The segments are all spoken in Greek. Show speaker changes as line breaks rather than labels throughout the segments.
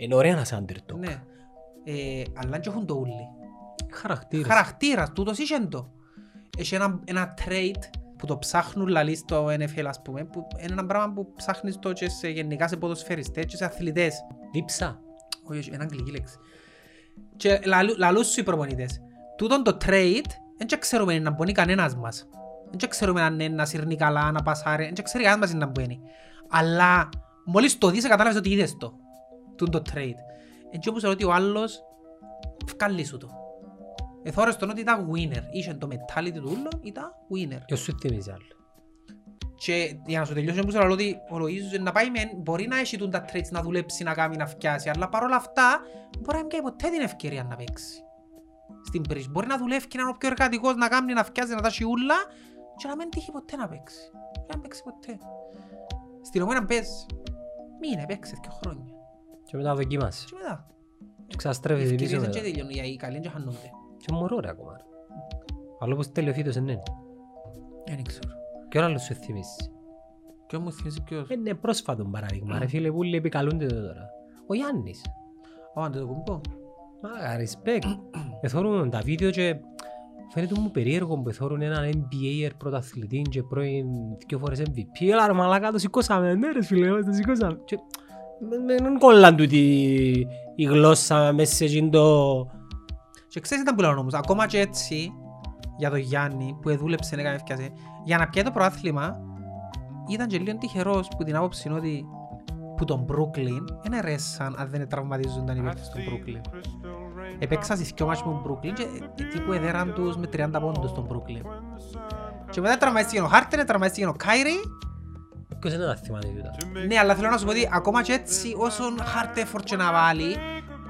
Είναι ωραία να σε underdog.
Ναι. Ε, αλλά και έχουν το ούλι.
Χαρακτήρες.
Χαρακτήρας, τούτος είχε το. Έχει ένα, ένα trait που το ψάχνουν λαλί στο NFL ας πούμε, που είναι ένα πράγμα που ψάχνεις το και σε, γενικά σε ποδοσφαιριστές και σε αθλητές.
Δίψα.
Όχι, όχι, είναι αγγλική λέξη. Και λαλού- λαλούν σου οι προπονητές. Τούτον το trade, δεν ξέρουμε να μπορεί κανένας μας. Δεν ξέρουμε αν είναι να σύρνει καλά, να πασάρει, δεν ξέρει κανένας μας είναι να μπορεί. Αλλά μόλις το δεις, κατάλαβες ότι είδες το. Τούτον το trade. Έτσι όπως ότι ο άλλος βγάλει σου το. Εθώρες τον ότι ήταν winner. Είχε το mentality του ούλου, ήταν winner.
Ποιος σου θυμίζει άλλο;
Και για να σου τελειώσω όπως λέω ότι ο Λοΐζος να πάει με, μπορεί να έχει τούν τα traits να δουλέψει, να κάνει, να φτιάσει, αλλά παρόλα αυτά μπορεί να μην κάνει ποτέ την ευκαιρία να παίξει. Στην πρίση. Μπορεί να δουλεύει και να είναι ο πιο εργατικός, να κάνει, να φτιάζει, να τα έχει ούλα και να μην τύχει ποτέ να παίξει. Και να μην παίξει ποτέ. Στην ομάδα παίζει. Μήνε, παίξει δύο χρόνια.
Και μετά δοκίμασε.
Και μετά.
Και ξαστρέφεται πίσω
Ευκαιρίες δεν
μετά.
και τελειώνουν οι καλοί και χάνονται.
Και μωρό ρε ακόμα. ρε. Αλλά όπως τέλειο φύτος είναι.
Δεν ξέρω.
Και άλλο σου θυμίσει.
Και μου θυμίζει ποιος;
Είναι πρόσφατο παράδειγμα. Ρε φίλε που όλοι επικαλούνται το τώρα. Ο Γιάννης.
Ο Αντετοκούμπο.
Μα, respect. Εθώρουν τα βίντεο και φαίνεται μου περίεργο που εθώρουν έναν NBA πρωταθλητή και πρώην δυο φορές MVP. Έλα ρε μαλάκα το σηκώσαμε. Ναι ρε φίλε, το σηκώσαμε. Και δεν κόλλαν τούτη η γλώσσα μέσα σε εκείνο το...
Και ξέρεις τι ήταν που λέω όμως, ακόμα και έτσι, για τον Γιάννη που δούλεψε να κάνει ευκαιρία, για να πιάει το πρωτάθλημα, ήταν και λίγο τυχερός που την άποψη είναι ότι που τον Brooklyn δεν ρέσαν αν δεν τραυματίζονταν οι παίκτες του Brooklyn. Επέξαν στις δυο μάτς με τον Brooklyn και τύπου εδέραν τους με 30 πόντους στον Brooklyn. Και μετά τραυματίστηκε ο Χάρτερ, τραυματίστηκε ο Κάιρι.
Ποιος είναι τα θυμάται τούτα.
Ναι, αλλά θέλω να σου πω ότι ακόμα και έτσι όσον hard effort και να βάλει,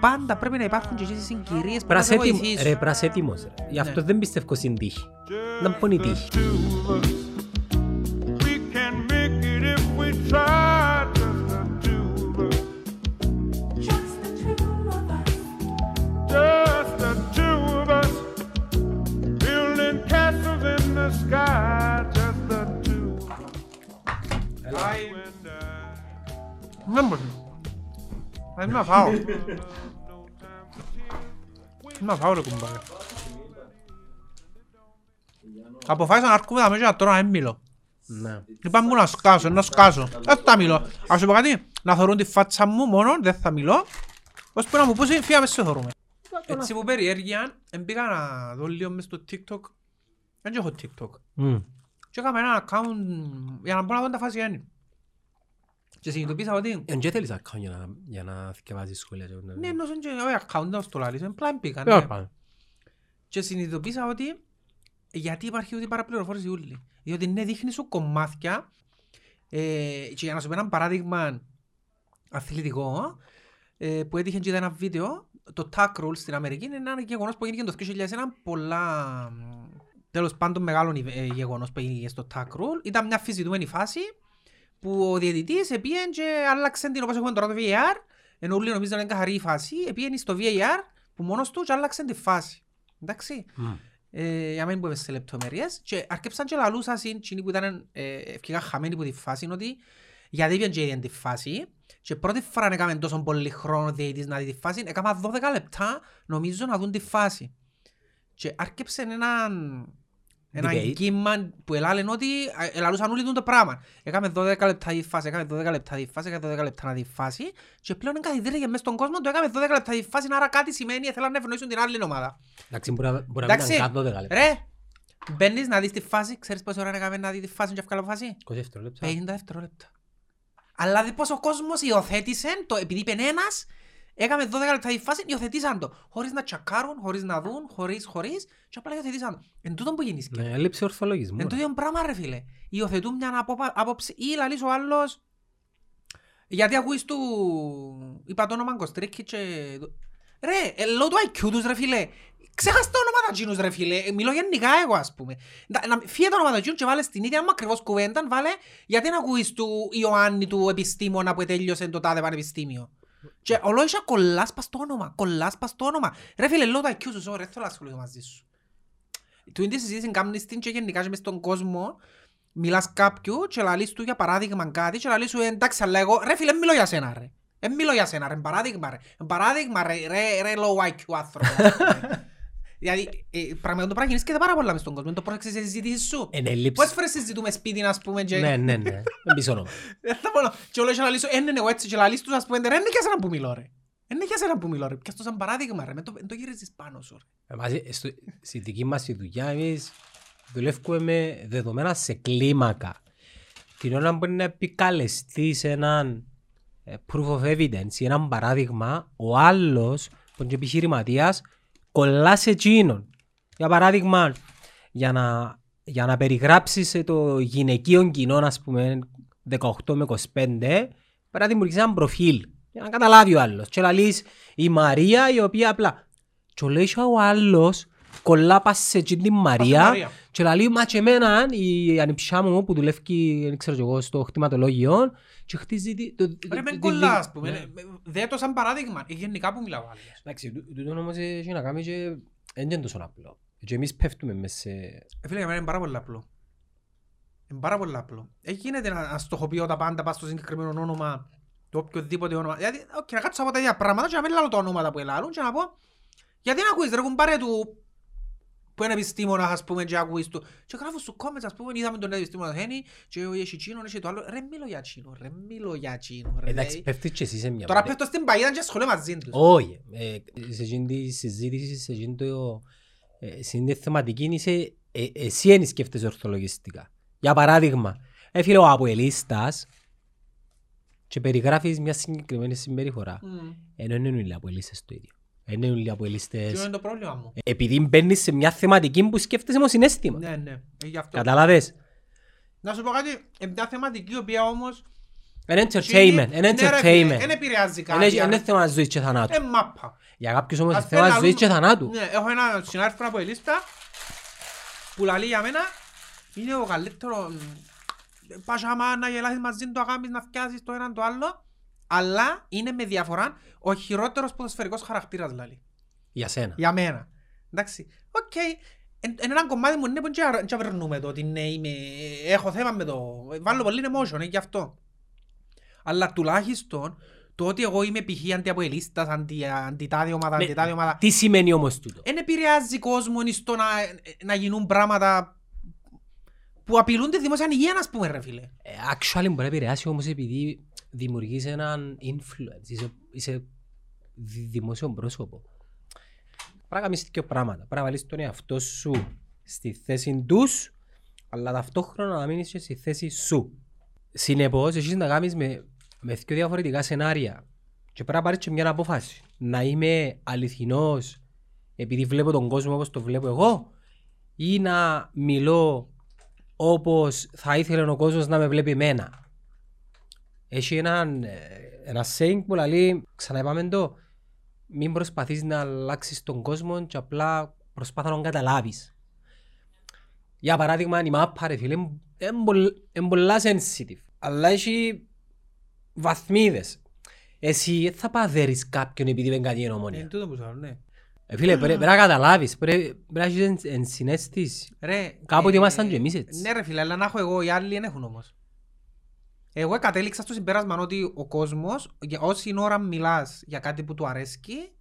πάντα πρέπει να υπάρχουν και εσείς συγκυρίες που να σε
Πρας έτοιμο-
βοηθήσουν.
Ρε, πρας έτοιμος ρε. Γι' αυτό
Ναι.
δεν πιστεύω στην τύχη. Να μπορεί η τύχη.
Θα να φάω. Να φάω ρε κουμπάρε. Αποφάσισα να έρχομαι τα μέσα να τρώω να μην μιλώ.
Ναι.
Είπα μου να σκάσω, να σκάσω. Δεν θα μιλώ. Ας σου πω κάτι, να θωρούν τη φάτσα μου μόνο, δεν θα μιλώ. Ώσπου να μου πούσει, φύγαμε σε θωρούμε. Έτσι που περιέργεια, μπήκα να δω λίγο μες στο TikTok. Δεν έχω TikTok.
Μμ.
Και έκαμε ένα account για να μπορώ να δω τα φάση είναι. Και συνειδητοποίησα ότι
Εν και θέλεις account για να- για να θυκευάζεις σχόλια. και να-
Ναι, εννοώ και όχι account να στο λαλείς, απλά μπήκα.
Ε,
ναι.
πάμε.
Και συνειδητοποίησα ότι γιατί υπάρχει αυτή η παραπληροφόρηση ούλη. Διότι ναι, δείχνει σου κομμάτια ε, και για να σου πω ένα παράδειγμα αθλητικό ε, που έτυχε και είδα ένα βίντεο το tag rule στην Αμερική είναι ένα γεγονός που έγινε το 2001 πολλά μ, τέλος πάντων μεγάλο ε, γεγονός που έγινε στο tag rule ήταν μια φυσιτούμενη φάση που ο διαιτητής επίεν και άλλαξε την όπως έχουμε τώρα το VAR ενώ όλοι νομίζουν να είναι καθαρή η φάση επίεν στο VAR που μόνος του και άλλαξε τη φάση. Εντάξει.
Μμ.
ε, για να μην πούμε σε λεπτομέρειες και αρκέψαν και λαλούσαν εκείνοι που ήταν ε, ευκαιρικά χαμένοι από τη φάση είναι ότι γιατί πήγαν και είδαν τη φάση και πρώτη φορά έκαμε τόσο πολύ χρόνο διαιτητής να δει τη φάση έκαμε 12 λεπτά νομίζω να δουν τη φάση. Και άρκεψε έναν ένα
Debate.
κύμα που ελάλεν ότι ε, ελαλούσαν όλοι τούτο το πράγμα. Έκαμε 12 λεπτά τη φάση, έκαμε 12 λεπτά τη φάση, έκαμε 12 λεπτά να τη φάση και πλέον εγκαθιδρύγε μέσα στον κόσμο το έκαμε 12 λεπτά τη φάση, άρα κάτι σημαίνει ήθελαν να ευνοήσουν την άλλη ομάδα.
Εντάξει, μπορεί να- μπορεί να μην
Εντάξει,
ήταν κάτω 10 λεπτά.
ρε, μπαίνεις να δεις τη φάση, ξέρεις πόση ώρα έκαμε να δεις τη φάση και ευκάλα φάση;
20 δευτερόλεπτα.
50 δευτερόλεπτα. Αλλά δει πως ο κόσμος υιοθέτησε το, επειδή είπε ένας, έκαμε 12 λεπτά τη φάση, υιοθετήσαν το. Χωρίς να τσακάρουν, χωρίς να δουν, χωρίς, χωρίς, και απλά υιοθετήσαν το. Εν τούτον που γίνεις
Ναι, έλλειψη ορθολογισμού.
Εν
ρε.
το ίδιο πράγμα ρε φίλε. Υιοθετούν μια απόπα- άποψη ή λαλείς ο άλλος γιατί ακούεις του είπα το όνομα Κοστρίκη και... Ρε, ε, λόγω του IQ τους ρε φίλε. Ξέχας τα ονόματα εκείνους ρε φίλε. Ε, Μιλώ γενικά εγώ ας πούμε. Να, να, φύγε τα ονόματα εκείνους και βάλε στην ίδια μου ακριβώς κουβέντα. Βάλε γιατί να ακούεις του Ιωάννη του επιστήμονα που τέλειωσε το τάδε πανεπιστήμιο. Και ολόγησα κολλάς πας το όνομα. Κολλάς πας το όνομα. Ρε φίλε, λόγω του IQ σου, sorry, δεν θέλω να ασχοληθώ μαζί σου. Του είναι τη συζήτηση κάνεις την και γενικά και μες στον κόσμο μιλάς κάποιου και λαλείς του για παράδειγμα κάτι και λαλείς σου «Ε, εντάξει αλλά εγώ ρε φίλε μιλώ για σένα ρε. Εν μιλώ για σένα ρε, παράδειγμα ρε. Παράδειγμα ρε, ρε, ρε low IQ άνθρωπο. ας πούμε. Δηλαδή, ε, πραγματικά το πράγμα γεννήσκεται πάρα πολλά μες στον κόσμο. Το πρόσεξες στις συζητήσεις σου.
Εν έλλειψη.
Πόσες φορές συζητούμε σπίτι, ας πούμε, και...
Ναι, ναι, ναι. Δεν πεις όνομα.
Δεν θα πω, και όλο και να λύσω, «Ε, ναι, ναι, εγώ έτσι και να λύσω τους, ας πούμε, ρε, είναι για σένα που μιλώ, ρε. Είναι για σένα που μιλώ, ρε. Πιάσ' το σαν παράδειγμα, ρε. Μην το, μην το γυρίζεις πάνω σου, ρε.
Εμάς, ε, στο- Στη δική μας τη δουλειά εμείς δουλεύουμε με δεδομένα σε κλίμακα. Την ώρα που είναι να επικαλεστείς έναν ε, proof of evidence ή έναν παράδειγμα, ο άλλος, που είναι και επιχειρηματίας, κολλάς σε εκείνον. Για παράδειγμα, για να, για να περιγράψεις ε, το γυναικείο κοινό, ας πούμε, 18 με 25, πρέπει να δημιουργήσεις ένα προφίλ. Για να καταλάβει ο άλλος. Και να λύσεις η Μαρία η οποία απλά... Και λέει και ο άλλος κολλά πας σε εκείνη την Μαρία
Μαρία.
και λέει μα και εμένα η ανιψιά μου που δουλεύει δεν ξέρω κι εγώ στο χτιματολόγιο και χτίζει τη- το...
Ρε,
τη-
μεν
τη-
κολλά,
τη-
ας πούμε.
Ναι.
ε, ε, Δε το σαν παράδειγμα. Ε, Γενικά που μιλάω άλλος.
Εντάξει, τού- τούτο όμως έχει να κάνει και δεν είναι τόσο απλό. Και εμείς πέφτουμε μες σε...
Ε, Φίλε, για μένα είναι πάρα πολύ απλό. Είναι πάρα πολύ απλό. Ε, γίνεται να, να στοχοποιώ τα πάντα, πας στο συγκεκριμένο όνομα, το οποιοδήποτε όνομα. Δηλαδή, οκ, να κάτσω από τα ίδια πράγματα και να μην λάλλω τα ονόματα που ελάλλουν και να πω, γιατί να ακούεις ρε κουμπάρε του που είναι επιστήμονας, ας πούμε, και ακούεις του. Και γράφω στους comments, ας πούμε, είδαμε τον επιστήμονα Χένι και έχει τζείνο, έχει το άλλο. Ρε, μιλώ για τζείνο, ρε, μιλώ για τζείνο, ρε.
Εντάξει,
λέει.
πέφτεις και εσύ σε μια...
Τώρα
πορεία.
πέφτω στην παγίδα και σχολείο μαζί τους.
Όχι. ε, Σε εκείνη τη συζήτηση, σε εκείνη το... ε, σε εκείνη τη θεματική είσαι... ε, Εσύ είναι σκέφτεσαι ορθολογιστικά. Για παράδειγμα, έφυγε ο Αποελίστας και περιγράφεις μια συγκεκριμένη συμπεριφορά.
Μμ.
Ενώ δεν είναι όλοι οι Αποελίστες το ίδιο. Δεν είναι όλοι οι
Ποιο
Αποελίστες...
είναι το πρόβλημα μου;
Επειδή μπαίνεις σε μια θεματική που σκέφτεσαι με συνέστημα.
Ναι, ναι, ε, γι' αυτό.
Καταλάβες.
Να σου πω κάτι, ε, μια θεματική η οποία όμως
Είναι entertainment. Είναι
Ναι, ρε φίλε,
entertainment.
Δεν επηρεάζει
Είναι-
κάτι.
Είναι θέμα ζωής και θανάτου.
Είναι μάπα.
Για κάποιους όμως είναι
Ας
θέμα
πούμε,
ζωής και
λαλούν-
θανάτου.
Ναι, έχω ένα συνάδελφο από η λίστα που λαλεί για μένα είναι ο καλύτερο πας άμα να γελάσεις μαζί του αγάπης να φτιάσεις το έναν το άλλο αλλά είναι με διαφορά ο χειρότερος ποδοσφαιρικός χαρακτήρας λαλεί.
Για σένα.
Για μένα. Εντάξει. Οκ. Εν εν έναν κομμάτι μου είναι που δεν αβερνούμε το ότι ναι, είμαι, έχω θέμα με το... Βάλω πολύ emotion, ε, γι' αυτό. Αλλά τουλάχιστον το ότι εγώ είμαι π.χ. αντιαποελίστας, αντι, αντιτάδη ομάδα,
Ναι,
αντιτάδη ομάδα,
Τι σημαίνει όμως τούτο;
δεν επηρεάζει κόσμο στο να, να γίνουν πράγματα που απειλούν τη δημόσια υγείας, ας πούμε, ρε φίλε.
Ε, Actually μπορεί να επηρεάσει όμως επειδή δημιουργείς έναν influence. Είσαι, είσαι δη- δημόσιο πρόσωπο. Πρέπει να κάνεις δύο πράγματα. Πρέπει να βάλεις τον εαυτό σου στη θέση τους, αλλά ταυτόχρονα να μείνεις και στη θέση σου. Συνεπώς, έχεις να κάνεις με, με δύο διαφορετικά σενάρια. Και πρέπει να πάρεις και μια απόφαση. Να είμαι αληθινός επειδή βλέπω τον κόσμο όπως το βλέπω εγώ ή να μιλώ όπως θα ήθελε ο κόσμος να με βλέπει εμένα. Έχει έναν, ε, ένα saying που λέει, ξαναείπαμε το, μην προσπαθείς να αλλάξεις τον κόσμο και απλά προσπάθα να τον καταλάβεις. Για παράδειγμα, η μάπα ρε φίλε, είναι πολλά sensitive, αλλά έχει βαθμίδες. Εσύ δεν θα παδέρεις κάποιον επειδή δεν κάτι
Είναι
ομόνια.
τούτο που σου λέω, ναι.
Ε, Φίλε, πρέ- πρέπει να καταλάβεις, πρέ- πρέπει να έχεις εν- ενσυναίσθηση.
Ρε,
Κάποτε
ε,
ήμασταν και εμείς έτσι.
Ναι ρε φίλε, αλλά να έχω εγώ, οι άλλοι δεν έχουν όμως. Εγώ κατέληξα στο συμπέρασμα ότι ο κόσμος, για όση ώρα μιλάς για κάτι που του αρέσκει,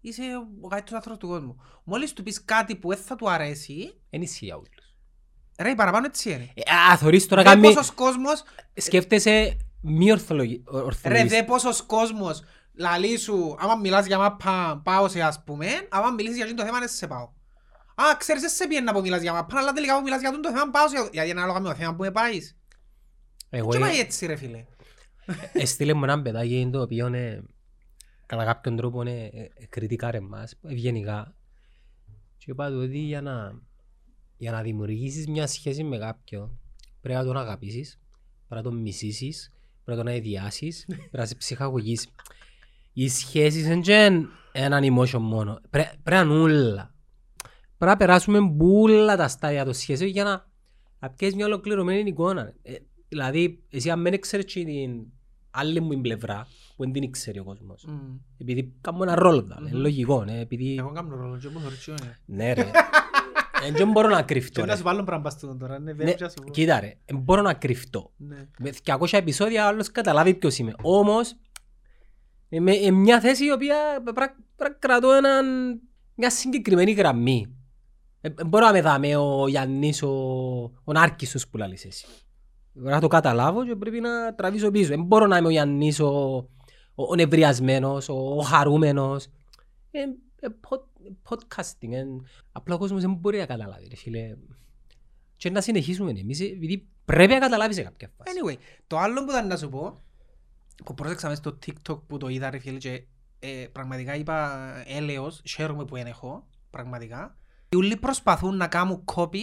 είσαι ο καλύτερος άνθρωπος του κόσμου. Μόλις του πεις κάτι που δεν θα του αρέσει,
Εν ισχύει για όλους.
ρε παραπάνω έτσι είναι.
Ε, Α, θωρείς τώρα
Δε
κάνει...
πόσος κόσμος,
Σκέφτεσαι μη ορθολογι-
ρε
ορθολογιστή.
δε πόσος κόσμος λαλεί σου, άμα μιλάς για μάπα, πάω σε ας πούμε, άμα μιλήσεις για αυτό το θέμα, δεν σε πάω. Α, ξέρεις, δεν σε πιένει που μιλάς για μάπα, αλλά τελικά που μιλάς για αυτό το θέμα, πάω σε... Γιατί είναι ανάλογα με το θέμα που με πάεις.
Εγώ
Και
ε-
πάει έτσι ρε φίλε.
έστειλε μου έναν παιδάκι το οποίο ε, κατά κάποιον τρόπο ε, ε, κριτικάρε μας ευγενικά και είπα του ότι για να, για να δημιουργήσεις μια σχέση με κάποιον πρέπει να τον αγαπήσεις, πρέπει να τον μισήσεις, πρέπει να τον αειδιάσεις, πρέπει να σε ψυχαγωγείς. Οι σχέσεις δεν είναι έναν emotion μόνο, Πρέ- πρέπει να είναι όλα. Πρέπει να περάσουμε μπούλα τα στάδια των σχέσεων για να, να πιέσεις μια ολοκληρωμένη εικόνα. Ε, δηλαδή, εσύ αν δεν ξέρεις και την άλλη μου την πλευρά, που δεν την ξέρει ο κόσμος.
Μμ.
Επειδή κάνω ένα ρόλο δάμε, είναι
Μμμ.
λογικό, ναι, επειδή...
Εγώ κάνω ρόλο και μου θωρείς τι είναι.
Ναι ρε. Ε, Δεν μπορώ να κρυφτώ
Και
ρε.
να σου βάλω πράγμα στο τώρα, ναι,
Ναι,
βέβαια και σου πω.
Κοίτα ρε, δεν μπορώ να κρυφτώ.
Ναι.
Με 200 επεισόδια άλλος καταλάβει ποιος είμαι. Όμως, Ε, με- ε, μια θέση η οποία πρέπει να κρατώ έναν, μια συγκεκριμένη γραμμή. Ε, ε, μπορώ να με δάμε ο Γιάννης, ο, ο Νάρκισσος που λαλείς εσύ. Πρέπει να το καταλάβω και πρέπει να τραβήσω πίσω. Δεν μπορώ να είμαι ο Γιάννης, ο, ο, ο νευριασμένος, ο, ο χαρούμενος. Ε, ε, pod- podcasting. ε, απλά ο κόσμος δεν μπορεί να καταλάβει. Ρε, φίλε. Και να συνεχίσουμε εμείς, επειδή πρέπει να καταλάβεις σε κάποια φάση.
Anyway, το άλλο που ήταν να σου πω, που πρόσεξα μέσα στο TikTok που το είδα ρε φίλε και ε, πραγματικά είπα έλεος, χαίρομαι που δεν έχω, πραγματικά. Οι ούλοι προσπαθούν να κάνουν copy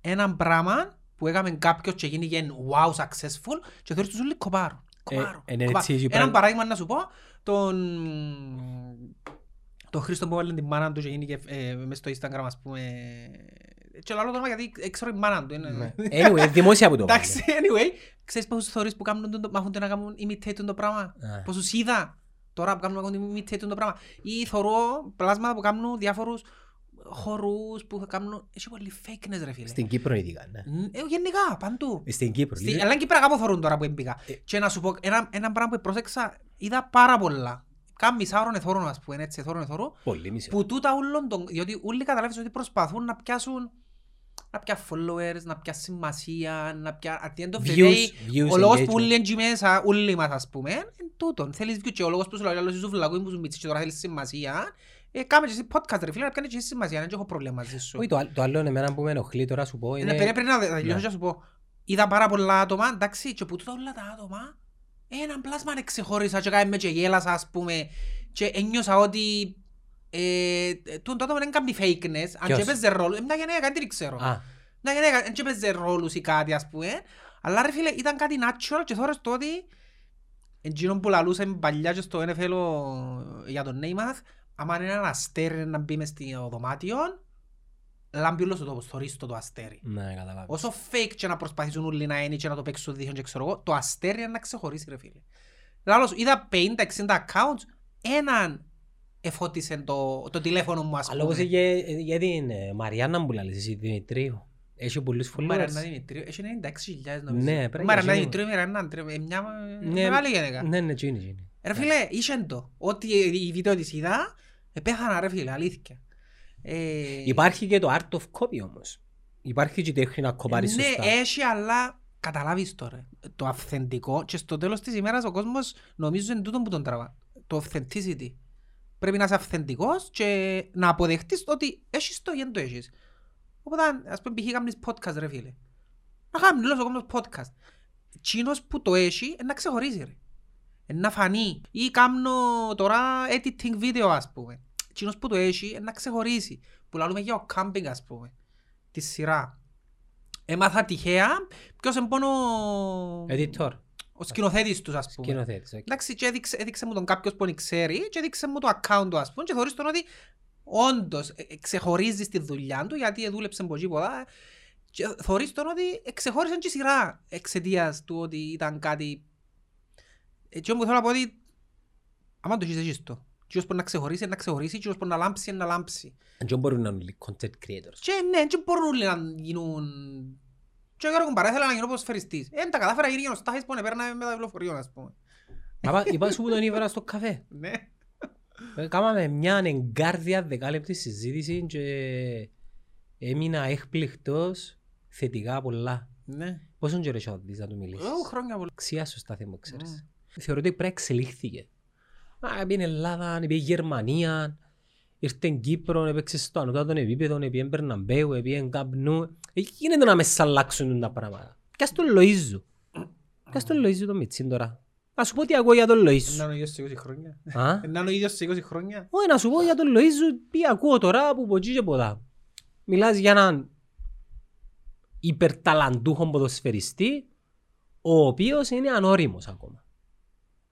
έναν πράγμα που έκαμε κάποιος και γίνηκε wow successful και θεωρείς τους ούλοι κοπάρουν. Κοπάρουν.
ε, ναι,
κοπάρουν.
έτσι, έτσι,
Έναν
πράγμα-
παράδειγμα να σου πω, τον... τον Χρήστο που έβαλε την μάνα του και γίνηκε ε, μες στο Instagram ας πούμε και λαλό το όνομα γιατί ξέρω η μάνα του. είναι-
Ναι. Anyway, δημόσια που το βάλε.
Εντάξει, anyway, ξέρεις πόσους θωρείς που κάνουν το, μάθονται να κάνουν imitate το πράγμα;
Α.
Πόσους είδα τώρα που κάνουν να κάνουν imitate το πράγμα; Ή θωρώ πλάσματα που κάνουν διάφορους χορούς που θα κάνουν... Έχει πολύ fakeness ρε φίλε.
Στην Κύπρο ειδικά, ναι.
Ν- Ε, γενικά, παντού.
Στην Κύπρο.
Στη-
δηλαδή,
Αλλά και πέρα κάπου θωρούν τώρα που έμπηκα.
Ε.
Και να σου πω, ένα, ένα πράγμα που πρόσεξα, είδα πάρα πολλά. Κάνα μισά ώρον εθώρον, ας πούμε, έτσι, εθώρον, εθώρον.
Πολύ μισό.
Που τούτα ούλων των... Διότι όλοι καταλάβεις ότι προσπαθούν να πιάσουν να πιάσουν followers, να πιάσουν σημασία, να πιάσουν... At the end of the
Views,
day,
views,
ο λόγος που
engagement.
όλοι είναι εκεί μέσα, όλοι μας ας πούμε, είναι τούτον. Θέλεις view και ο λόγος που σου λέει άλλος είσαι βλακούι που σου μίτσις και τώρα θέλεις σημασία. Ε, κάμε και εσύ podcast ρε φίλε, να πιάνεις και εσύ σημασία, δεν έχω πρόβλημα μαζί σου.
Όχι, το άλλο- το άλλο εμένα που με ενοχλεί τώρα σου πω
Είναι...
είναι...
Πρέπει, πρέπει να τελειώσω
Ναι.
και να σου πω. Είδα πάρα πολλά άτομα, εντάξει, και που τούτα όλα τα άτομα, έναν πλάσμα να ξεχώρισα και κάμε και γέλασα, ας πούμε, και ένιωσα ότι ε, τούτο το άτομο δεν κάνει fakeness, αν
Ποιος;
και έπαιζε ρόλο, ε, μια γενέκα, δεν ξέρω.
Α,
Μια γενέκα, αν και έπαιζε ρόλους ή κάτι, ας πούμε, αλλά ρε φίλε, ήταν κάτι natural και θόρες το ότι Εκείνο που λαλούσε παλιά και στο NFL ο- για τον Νέιμαθ, άμα είναι ένα αστέρι να μπει μες στο δωμάτιο, λάμπει όλος ο τόπος, θωρείς το το αστέρι.
ναι, καταλάβω.
Όσο fake και να προσπαθήσουν όλοι να είναι και να το παίξουν δίχως και ξέρω εγώ, το αστέρι είναι να ξεχωρίσει ρε φίλε. Λάλλος, είδα 50-60 accounts, έναν εφώτισε το, το τηλέφωνο μου ας
Αλλά όπως
πούμε.
για, για την ε, Μαριάννα που λαλείς εσύ, Δημητρίου. Έχει πολλούς
Η Μαριάννα
followers.
Δημητρίου, έχει 96.000 νομίζω.
Ναι,
Η
πρέπει
Μαριάννα
να
Δημητρίου είναι ένα άντρε, ε, μια
Ναι,
μεγάλη γενέκα.
Ναι, ναι, εκείνη, εκείνη.
Ρε φίλε, είσαι το. Ό,τι η βίντεο της είδα, επέθανα ρε φίλε, αλήθεια. Ε,
Υπάρχει και το art of copy όμως. Υπάρχει και η τέχνη να κοπάρεις
Ναι,
σωστά.
έχει, αλλά καταλάβεις τώρα. Το αυθεντικό και στο τέλος της ημέρας ο κόσμος νομίζω είναι τούτο που τον τραβά. Το authenticity. Πρέπει να είσαι αυθεντικός και να αποδεχτείς ότι έχεις το ή δεν το έχεις. Οπότε, ας πούμε, π.χ. κάνεις podcast ρε φίλε. Να κάνει όλος ο κόσμος podcast. Τσίνος που το έχει, είναι να ξεχωρίζει ρε. Είναι να φανεί. Ή κάνω τώρα editing βίντεο ας πούμε. Τζείνος που το έχει, είναι να ξεχωρίσει. Που λαλούμε για ο camping ας πούμε. Τη σειρά. Έμαθα τυχαία ποιος είναι που 'ν ο
editor,
ο σκηνοθέτης τους ας πούμε.
σκηνοθέτης. οκ.
Εντάξει, και έδειξε, έδειξε μου τον κάποιος που δεν ξέρει και έδειξε μου το account του ας πούμε και θεωρείς τον ότι όντως ε, ε, ξεχωρίζεις τη δουλειά του γιατί δούλεψε από εκεί πολλά και θεωρείς τον ότι ε, ξεχώρισε και η σειρά εξαιτίας του ότι ήταν κάτι έτσι όμως θέλω να πω ότι άμα το έχεις έχεις το Ποιος μπορεί να ξεχωρίσει, να ξεχωρίσει, ποιος μπορεί να λάμψει, να λάμψει.
Δεν μπορούν να είναι όλοι content creators.
Και ναι, και μπορούν όλοι να γίνουν... Και εγώ ρε κουμπάρα, ήθελα να γίνω ποδοσφαιριστής. Ε, τα κατάφερα γίνει ο Στάχης που επέρνα με τα βιβλοφορείο, ας πούμε.
Μα είπα σου που τον ήβρα στο καφέ.
Ναι.
Ε, Κάμαμε μια εγκάρδια δεκάλεπτη συζήτηση και έμεινα έκπληκτος θετικά πολλά.
Ναι.
Πόσο καιρό έχει δεις να του μιλήσεις;
Εγώ χρόνια πολλά.
Αξία σωστά θέμα, ξέρεις.
Ναι.
Θεωρώ ότι πρέπει να εξελίχθηκε. Α, πήγε Ελλάδα, πήγε Γερμανία, ήρθε στην Κύπρο, έπαιξε στο ανώτατο επίπεδο, πήγε Μπερναμπέου, πήγε Καμπνού. Ε, Γίνεται να μες σαλάξουν τα πράγματα. Κι ας τον Λοΐζου. Κι ας τον Λοΐζου το Μιτσίν τώρα. Να σου πω τι ακούω για τον
Να
Λοΐζου.
είναι ο ίδιος σε 20 χρόνια.
Α;
Να είναι ο ίδιος σε 20 χρόνια.
Όχι, να σου πω για τον Λοΐζου τι ακούω τώρα που ποτζί και ποτά. Μιλάς για έναν υπερταλαντούχο ποδοσφαιριστή ο οποίος είναι ανώριμος ακόμα.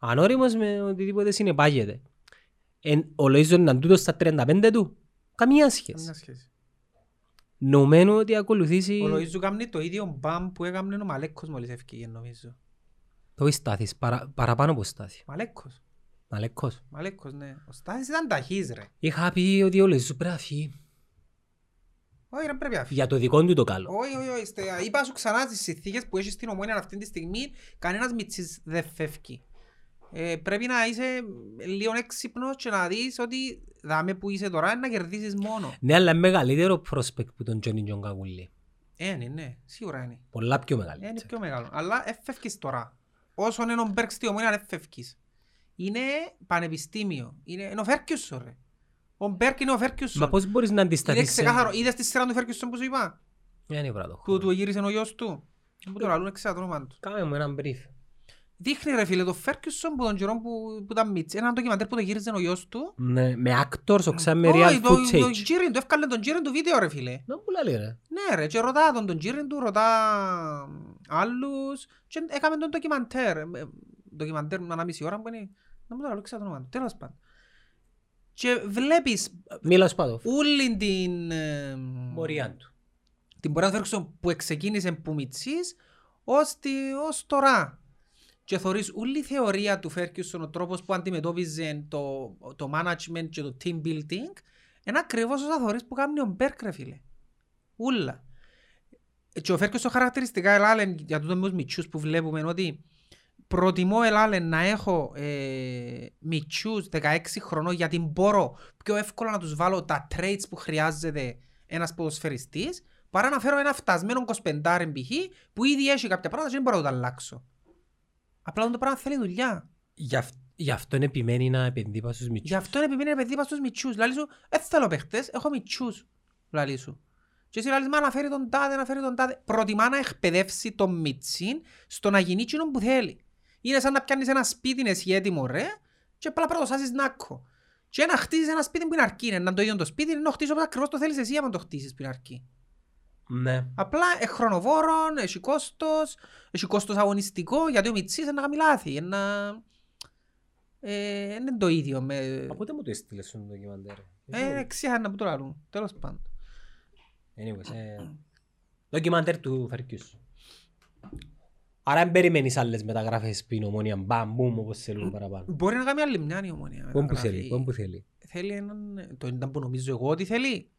Ανώριμος με οτιδήποτε συνεπάγεται. Εν, ο Λοΐζος είναι τούτος στα 35 του. Καμία σχέση.
Καμιά σχέση.
Νομένου ότι ακολουθήσει...
Ο Λοΐζου κάνει το ίδιο μπαμ που έκαμε ο Μαλέκος μόλις έφυγε νομίζω.
Το Στάθης, παρα, παραπάνω από Στάθη.
Μαλέκος.
Μαλέκος.
Μαλέκος, ναι. Ο Στάθης ήταν ταχύς ρε.
Είχα πει ότι ο Λοΐζος πρέπει να φύγει.
Όχι ρε πρέπει να φύγει.
Για το δικό του το καλό.
Όχι, όχι, όχι. στε- Είπα σου ξανά τις συνθήκες που έχεις στην ομόνια αυτή τη στιγμή, κανένας μητσής δεν φεύγει. Ε, πρέπει να είσαι λίγο έξυπνος και να δεις ότι δάμε που είσαι τώρα είναι να κερδίσεις μόνο.
Ναι, αλλά είναι μεγαλύτερο prospect που τον Τζόνι Τζον Κακούλη.
Ε, ναι, ναι, σίγουρα είναι.
Πολλά πιο
Ε,
μεγαλύτερο.
Είναι πιο μεγάλο. Αλλά εφεύκεις τώρα. Όσο είναι ο Μπέρκ στη ομόνια εφεύκεις. Είναι πανεπιστήμιο. Είναι, είναι ο Φέρκιουσον ρε. Ο Μπέρκ είναι ο Φέρκιουσον.
Μα πώς μπορείς να
Είναι
αντισταθείς σε...
ξεκάθαρο. Είδες τη σειρά του Φέρκιουσον που σου είπα;
Δεν είναι πράγμα.
Που του γύρισε ο γιος του. Που το λαλούν εξά το όνομα του.
Κάμε μου έναν brief.
Δείχνει ρε φίλε το Φέρκιουσον που τον καιρό που, που ήταν μίτσι. Έναν ντοκιμαντέρ που το γύριζε ο γιος του.
Ναι, με actors, οξά με
Όχι,
real
το- το
footage.
τζίριν του, έφκαλε τον τζίριν του βίντεο ρε φίλε.
Να μου λέει ρε.
Ναι ρε, και ρωτά τον τον τζίριν του, ρωτά άλλους και έκαμε τον ντοκιμαντέρ. Ε, ε, Ντοκιμαντέρ με ένα μισή ώρα που είναι, να μου το λέω, ξέρω το όνομα του, τέλος πάντων. Και βλέπεις
Μίλας σπάτω.
όλη την... ε,
Μοριά του.
την πορεία του Φέρκουσον που ξεκίνησε που μητσής ως, τη, ως τώρα. Και θωρείς όλη η θεωρία του Φέρκουσον, ο τρόπος που αντιμετώπιζε το, το management και το team building, είναι ακριβώς όσα θωρείς που κάνει ο Μπέρκ ρε φίλε. Ούλα. Και ο Φέρκουσον χαρακτηριστικά ελάλεν για τούτο με τους μητσούς που βλέπουμε ότι προτιμώ ελάλεν να έχω ε, μητσούς 16 χρονών γιατί μπορώ πιο εύκολα να τους βάλω τα traits που χρειάζεται ένας ποδοσφαιριστής παρά να φέρω ένα φτασμένο 25 π.χ. που ήδη έχει κάποια πράγματα και δεν μπορώ να το αλλάξω. Απλά το πράγμα θέλει δουλειά.
Γι' αυ- Γι' αυτό είναι επιμένει να επενδύει πάνω στους
Γι'
μητσούς.
αυτό είναι επιμένει παιδί πας στους μητσούς. Λάλη σου, δεν θέλω παίχτες, έχω μητσούς. Λάλη σου. Και εσύ λάλης, μα να φέρει τον τάδε, να φέρει τον τάδε. Προτιμά να εκπαιδεύσει τον μητσίν στο να γίνει εκείνο που θέλει. Είναι σαν να πιάνεις ένα σπίτι εσύ έτοιμο ρε και απλά πρέπει να το σάσεις νάκο. Και να χτίσεις ένα σπίτι που είναι αρκεί. Είναι να το ίδιο το σπίτι, είναι να το χτίσεις όπως ακριβώς το θέλεις εσύ άμα το χτίσεις που είναι αρκεί.
Ναι.
Απλά ε, χρονοβόρον, έχει κόστος, έχει κόστος αγωνιστικό, γιατί ο Μιτσής είναι να κάνει λάθη. Είναι, να... ε, είναι το ίδιο με...
Από πότε μου το έστειλες στον ντοκιμαντέρ;
Ε, ξέχανα που το λαλούν. Τέλος πάντων.
Anyways, ε, Ντοκιμαντέρ του Φερκιούς. Άρα δεν περιμένεις άλλες μεταγράφες που είναι ομόνια μπαμ, μπουμ, όπως θέλουν παραπάνω.
Μπορεί να κάνει άλλη μια η ομόνια.
Πού που
μεταγραφή.
θέλει, πού που θέλει.
Θέλει έναν... Το ήταν που νομίζω εγώ ότι θέλει.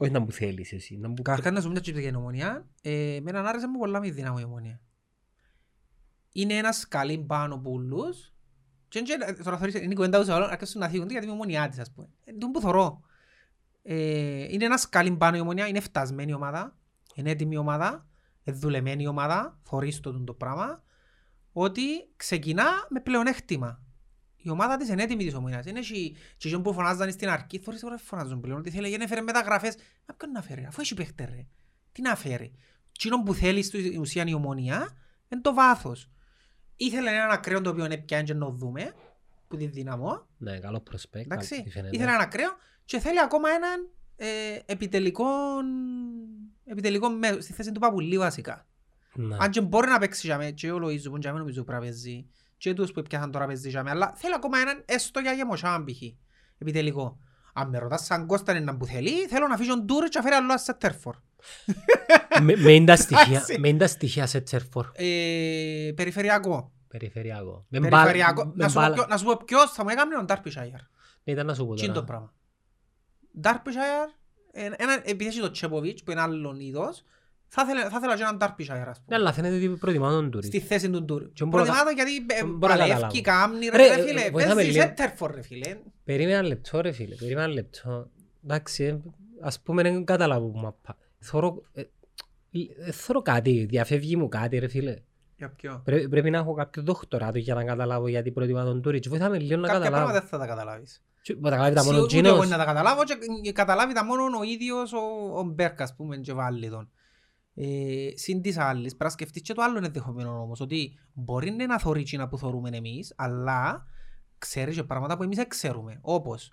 Όχι να μου θέλεις εσύ. Να μου...
Καταρχάς να σου μιλήσω για την ομόνια. Ε, με έναν άρεσε μου πολλά μη δύναμο η ομόνια. Είναι ένας σκαλί πάνω πουλούς. Και και- τώρα θωρείς, είναι η κουβέντα τους όλων, αρκέσουν να θίγονται γιατί είμαι ομονιά της ας πούμε. Ε, Τον που θωρώ. Ε, είναι ένας σκαλί πάνω η ομονία, είναι φτασμένη ομάδα. Είναι έτοιμη ομάδα. Είναι δουλεμένη ομάδα. Θωρείς το το πράγμα. Ότι ξεκινά με πλεονέκτημα. Η ομάδα της είναι έτοιμη της ομονίας. Είναι και και εκείνοι που φωνάζαν στην αρχή, θωρείς τώρα φωνάζουν πλέον. Ότι θέλει να φέρει μεταγραφές. Μα ποιον να φέρει, αφού έχει παίχτε ρε. Τι να φέρει. Εκείνο που θέλει στην ουσία η ομονία είναι το βάθος. Ήθελε έναν ακραίο το οποίο είναι πια και να το δούμε, που τη δυναμό,
Ναι, καλό προσπέκ.
εντάξει. Ήθελε έναν ακραίο και θέλει ακόμα έναν ε, επιτελικό, επιτελικό μέσο, στη θέση του Παπουλίου βασικά.
Ναι.
Αν και μπορεί να παίξει για μέ, και ο Λοΐζου που για μέ νομίζω πρέπει να παίζει, και τους που πιάσαν τώρα παίζεις για μέ, αλλά θέλει ακόμα έναν έστω για γεμοσάν π.χ. Επιτελικό. Αν με ρωτάς σαν Κώσταν είναι που θέλει, θέλω να αφήσω τον Τούρ και να φέρει άλλο σε Τέρφορ.
Με- Με είναι τα στοιχεία-
Εντάξει.
με είναι τα στοιχεία σε τσέρφορ.
Ε, περιφερειακό.
Περιφερειακό. Με
Περιφερειακό.
μπάλα-
Να
με
σου πω
μπάλα-
ποιο- Να σου πω ποιος θα μου έκανε τον Ντάρπισάιερ.
Ναι, ήταν να σου πω
Τι είναι το
τώρα.
πράγμα. Ντάρπισάιερ, ένα, επειδή έχει το Τσέποβιτς που είναι άλλον είδος, θα ήθελα, θα ήθελα και έναν Ντάρπισάιερ ας
Ναι,
πούμε.
αλλά φαίνεται ότι προτιμά τον Τούρι.
Στη θέση του Τούρ.
Και μπορώ να-
Προτιμά το γιατί ε,
μπορώ να
παλεύκει,
καταλάβω.
κάμνει,
Ρε,
ρε
ε,
φίλε.
βοηθάμε
Παίζει
λίγο.
σέντερφορ ρε φίλε.
Περίμενα ένα λεπτό ρε φίλε, περίμενα ένα λεπτό. Εντάξει, ε, ας πούμε δεν καταλάβω που μαπά. Θωρώ, ε, ε, θωρώ κάτι, διαφεύγει μου κάτι ρε φίλε.
Για ποιο;
Πρέ- Πρέπει να έχω κάποιο δοκτοράτο για να καταλάβω γιατί προτιμά τον Τούριτς. Βοήθαμε λίγο να
Κάποια πράγματα
καταλάβω.
δεν θα τα καταλάβεις.
Και- Μα τα καταλάβει τα μόνο
Σίγουρα ούτε εγώ
Τζίνος.
να τα καταλάβω και και καταλάβει τα μόνο ο ίδιος ο, ο Μπέρκ ας πούμε και βάλει τον. Ε, συν της άλλης, πρέπει να σκεφτείς και το άλλο ενδεχομένο όμως, ότι μπορεί ναι να θωρεί εκείνα που θωρούμε εμείς, αλλά ξέρεις και πράγματα που εμείς δεν ξέρουμε. Όπως,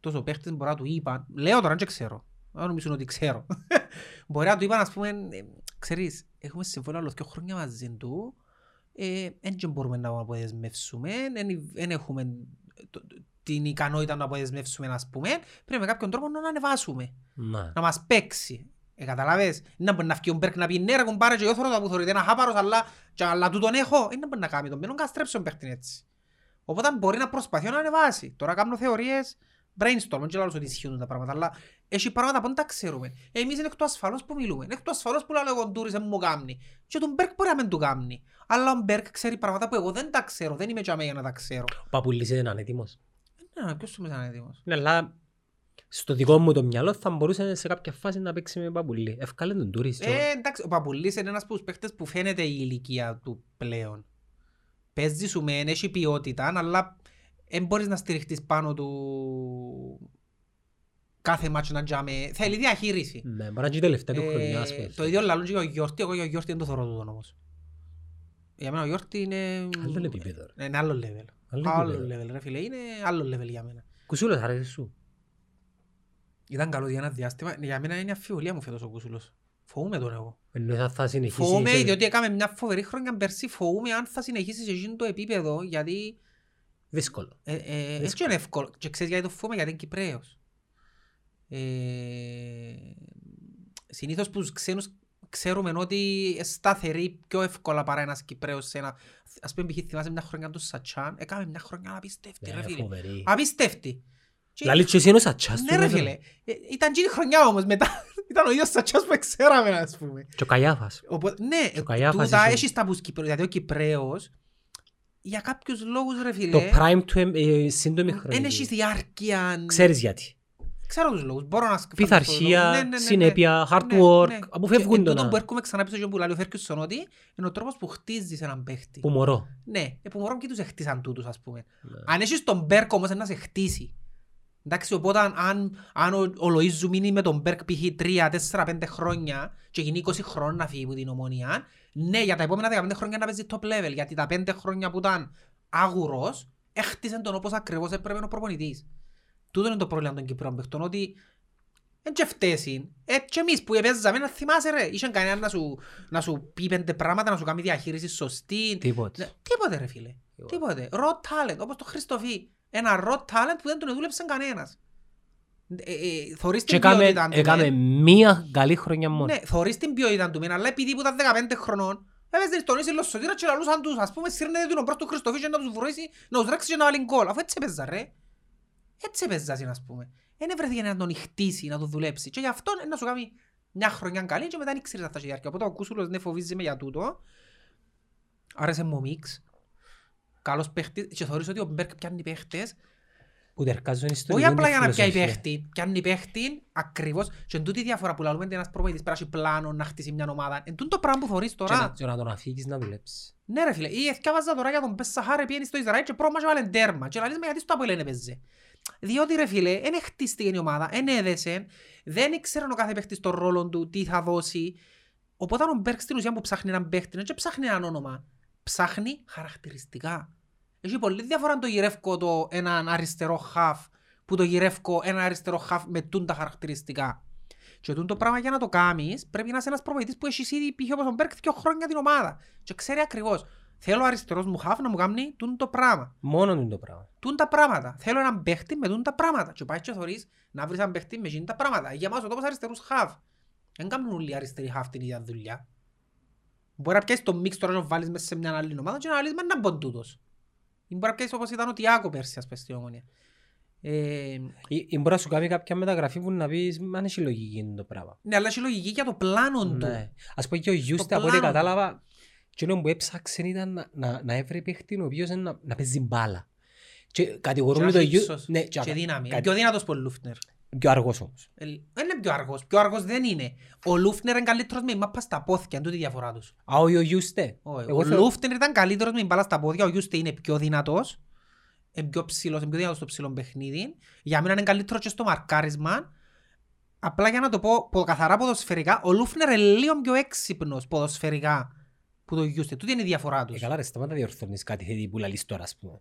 τόσο παίχτες μπορεί να του είπαν, λέω τώρα δεν ξέρω, δεν νομίζουν ότι ξέρω. μπορεί να του είπαν ας πούμε, ε, ξέρεις, έχουμε συμβόλαιο άλλο δύο χρόνια μαζί του, ε, δεν και μπορούμε να αποδεσμεύσουμε, δεν έχουμε το- το- την ικανότητα να αποδεσμεύσουμε, ας πούμε, πρέπει με κάποιον τρόπο να ανεβάσουμε,
Να.
να μας παίξει. Ε, καταλάβες, να μπορεί να φύγει ο Μπέρκ να πει ναι ρε κουμπάρε και εγώ θέλω τα που θωρείτε ένα χάπαρος αλλά, και, αλλά του τον έχω, δεν μπορεί να κάνει τον πένον καστρέψει τον παίχτη έτσι. Οπότε μπορεί να προσπαθεί να ανεβάσει. Τώρα κάνω θεωρίες, brainstorm, δεν λέω ότι ισχύουν τα πράγματα, αλλά έχει πράγματα που δεν τα ξέρουμε. Εμείς είναι εκ του ασφαλώς που μιλούμε. Είναι εκ του ασφαλώς που λέω εγώ Ντούρις δεν μου κάνει. Και τον Μπέρκ μπορεί να μην του κάνει. Αλλά ο Μπέρκ ξέρει πράγματα που εγώ δεν τα ξέρω. Δεν είμαι τζαμέ για να τα ξέρω.
Ο Παπουλής είναι ανέτοιμος.
Ναι, ποιος σου είναι έτοιμος.
Ναι, αλλά στο δικό μου το μυαλό θα μπορούσε σε κάποια φάση να παίξει με Παπουλή. Ευκάλε τον Τούρις.
Ε, εντάξει, ο Παπουλής είναι ένας από τους παίχτες που φαίνεται η ηλικία του πλέον. Παίζει σου με έχει ποιότητα, αλλά δεν μπορείς να στηριχτείς πάνω του κάθε μάτσο να τζάμε. Θέλει διαχείριση.
Ναι, μπορεί να είναι και η τελευταία του χρονιά. ας
Ε,
πούμε.
το ίδιο λαλούν και για ο Γιόρτη, εγώ για ο Γιόρτη δεν το θωρώ τούτον όμως. Για μένα ο Γιόρτη είναι...
Άλλο επίπεδο. ρε.
Είναι άλλο level.
Άλλο
Άλλο
επίπεδο.
level ρε φίλε, είναι άλλο level για μένα.
Κουσούλος αρέσει σου.
Ήταν καλό για ένα διάστημα. Για μένα είναι αφιβολία μου φέτος ο Κούσουλος. Φοβούμαι τον εγώ.
Εννοείς αν θα συνεχίσει.
Φοβούμαι
σε-
διότι έκαμε μια φοβερή χρόνια πέρσι. Φοβούμαι αν θα συνεχίσει σε εκείνο το επίπεδο γιατί
Δύσκολο.
ε, ε, έτσι είναι εύκολο. Και ξέρεις γιατί το φοβούμαι γιατί είναι Κυπρέος. Ε, συνήθως που τους ξένους ξέρουμε ότι είναι σταθεροί πιο εύκολα παρά ένας Κυπρέος σε ένα... Ας πούμε π.χ. θυμάσαι μια χρονιά του Σατσάν. Έκαμε μια χρονιά απίστευτη ρε
Ναι,
φίλε.
φοβερή.
Απίστευτη. Και-
Λαλή και εσύ είναι ο Σατσάς
Ναι
του,
ρε
βέβαια.
φίλε. Ε, Ήταν εκείνη η χρονιά όμως μετά. Ήταν ο ίδιος Σατσάς που ξέραμε ας πούμε.
Και ο Καϊάφας.
Οπότε, ναι,
Και ο Καϊάφας
τούτα
είσαι-
έχεις τα που Κυπρέος. Δηλαδή ο Κυπρέος για κάποιους λόγους ρε
Το
φίλε
prime του εμ- ε, σύντομη
δεν
χρονική.
έχεις διάρκεια.
Ξέρεις γιατί.
Ξέρω τους λόγους. Μπορώ να σκεφτώ τους
Πειθαρχία,
λόγους. Ναι, ναι, ναι, ναι.
συνέπεια, hard
Ναι,
work,
ναι.
αποφεύγουν
Και
το
εν τούτον
να-
που έρχομαι ξανά πίσω και που λέει ο Φέρκιουσον ότι είναι ο τρόπος που χτίζεις έναν παίχτη.
Που μωρό.
Ναι, ε, που μωρόν και τους χτίσαν τούτους ας πούμε.
Ναι.
Αν έχεις τον Μπέρκ όμως να σε χτίσει. Εντάξει, οπότε αν, αν ο, ο Λοΐζου μείνει με τον Μπέρκ π.χ. 3, 4, 5 χρόνια και γίνει 20 χρόνια να φύγει από την ομονία, ναι, για τα επόμενα 15 χρόνια να παίζει top level, γιατί τα 5 χρόνια που ήταν άγουρος, έχτισε τον όπως ακριβώς έπρεπε ο προπονητής. Τούτο είναι το πρόβλημα των Κυπρών παιχτών, ότι δεν και φταίς είναι. Ε, και εμείς που παίζαμε να θυμάσαι ρε, είχαν κανένα να σου, να σου πει πέντε πράγματα, να σου κάνει διαχείριση σωστή.
Τίποτε.
Ναι, Τίποτε ρε φίλε. Τίποτε. Raw talent, όπως το Χριστοφί. Ένα raw talent που δεν τον δούλεψε κανένας. Ε, ε, θωρείς
Και
την
έκαμε,
ποιότητα του.
έκαμε
μεν.
μία καλή χρονιά μόνο.
Ναι, θωρείς την ποιότητα του, μεν, αλλά επειδή που ήταν 15 χρονών, έπαιζε στον ίσιο Σωτήρα και λαλούσαν τους, ας πούμε, σύρνετε τον μπρος του Χριστοφί και να τους βουρήσει, να τους ρέξει και να βάλει γκολ. Αφού έτσι έπαιζα ρε. Έτσι έπαιζα, ας πούμε. Δεν βρέθηκε να τον χτίσει, να τον δουλέψει. Και γι' αυτό να σου κάνει μια χρονιά καλή και μετά δεν ξέρεις αν θα έχει διάρκεια. Οπότε ο Κούσουλος ναι φοβίζει με για τούτο. Άρεσε μου ο μίξ. Καλός παίχτης και θεωρείς ότι ο Μπέρκ πιάνει παίχτες
Που τερκάζουν στο
όχι
δικό
απλά
του
για να πιάει
φιλοσοφία.
παίχτη, πιάνει παίχτη ακριβώς και εν τούτη η διαφορά που λαλούμε ότι ένας προπονητής πρέπει να έχει πλάνο να χτίσει μια ομάδα. Εν τούτο πράγμα που θωρείς
Και να-
τώρα.
και να τον αφήγεις να δουλέψει.
Ναι ρε φίλε, ή εθιάβαζα τώρα για τον Πεσσαχάρε πήγαινε στο Ισραήλ και πρώτο μάτσο βάλε τέρμα και λαλείς με γιατί στο Αποέλ έπαιζε; Διότι ρε φίλε, δεν χτίστηκε η ομάδα, δεν έδεσε, δεν ήξερε ο κάθε παίχτης τον ρόλο του, τι θα δώσει. Οπότε ο Μπέρκ στην ουσία που ψάχνει έναν παίχτη, δεν ψάχνει έναν όνομα, ψάχνει χαρακτηριστικά. Έχει πολύ διαφορά αν το γυρεύκω το έναν αριστερό χαφ που το γυρεύκω ένα αριστερό χαφ με τούν τα χαρακτηριστικά. Και τούν το πράγμα για να το κάνεις πρέπει να είσαι ένας προπονητής που έχεις ήδη π.χ. όπως ο Μπέρκ δύο χρόνια την ομάδα. Και ξέρει ακριβώς. Θέλω ο αριστερός μου χαφ να μου κάνει τούν το πράγμα.
Μόνο είναι το πράγμα.
Τούν τα πράγματα. Θέλω έναν παίχτη με τούν τα πράγματα. Και πάει και θωρείς να βρεις έναν παίχτη με τούν τα πράγματα. Για μας ο τόπος αριστερούς χαφ. Δεν κάνουν όλοι οι αριστεροί χαφ την ίδια δουλειά. Μπορεί να πιάσεις το μίξ τώρα και να το βάλεις μέσα σε μια άλλη ομάδα και να λύσεις με έναν ποντούτος. Ή μπορεί να πιάσεις όπως ήταν ο Τιάκο πέρσι ας πες στην Ομόνια. Ε,
Ή, ή μπορεί να σου κάνει κάποια μεταγραφή που να πεις αν έχει λογική είναι το πράγμα.
ναι, αλλά έχει λογική για το πλάνο του.
Ναι. Ας πω και ο Γιούστε από ό,τι
πλάνο του.
κατάλαβα εκείνο που έψαξε ήταν να, να, να έβρει παίχτη ο οποίος είναι να, να παίζει μπάλα. Και κατηγορούμε
Και
το
να
Γιού...
ύψος
Ναι,
και
και
δύναμη. Είναι
κάτι-
πιο δυνατός που ο Λούφνερ.
Πιο αργός όμως.
Ε, Δεν είναι πιο αργός. Πιο αργός δεν είναι. Ο Λούφνερ είναι καλύτερος με η μάπα στα πόθηκια. Είναι τούτη η διαφορά τους.
Α, ο Γιούστε.
Όχι,
Εγώ
Ο
θεωρώ-
Λούφνερ ήταν καλύτερος με την μπάλα στα πόδια. Ο Γιούστε είναι πιο δυνατός. Είναι πιο ψηλός, είναι πιο δυνατός στο ψηλό παιχνίδι. Για μένα είναι καλύτερος και στο μαρκάρισμα. Απλά για να το πω πο- καθαρά ποδοσφαιρικά, ο Λούφνερ είναι λίγο πιο έξυπνος ποδοσφαιρικά που το Γιούστε. Τούτη είναι η διαφορά
Ε,
τους.
καλά ρε, σταμάτα διορθώνεις κάτι θετή που λαλείς τώρα, ας πούμε.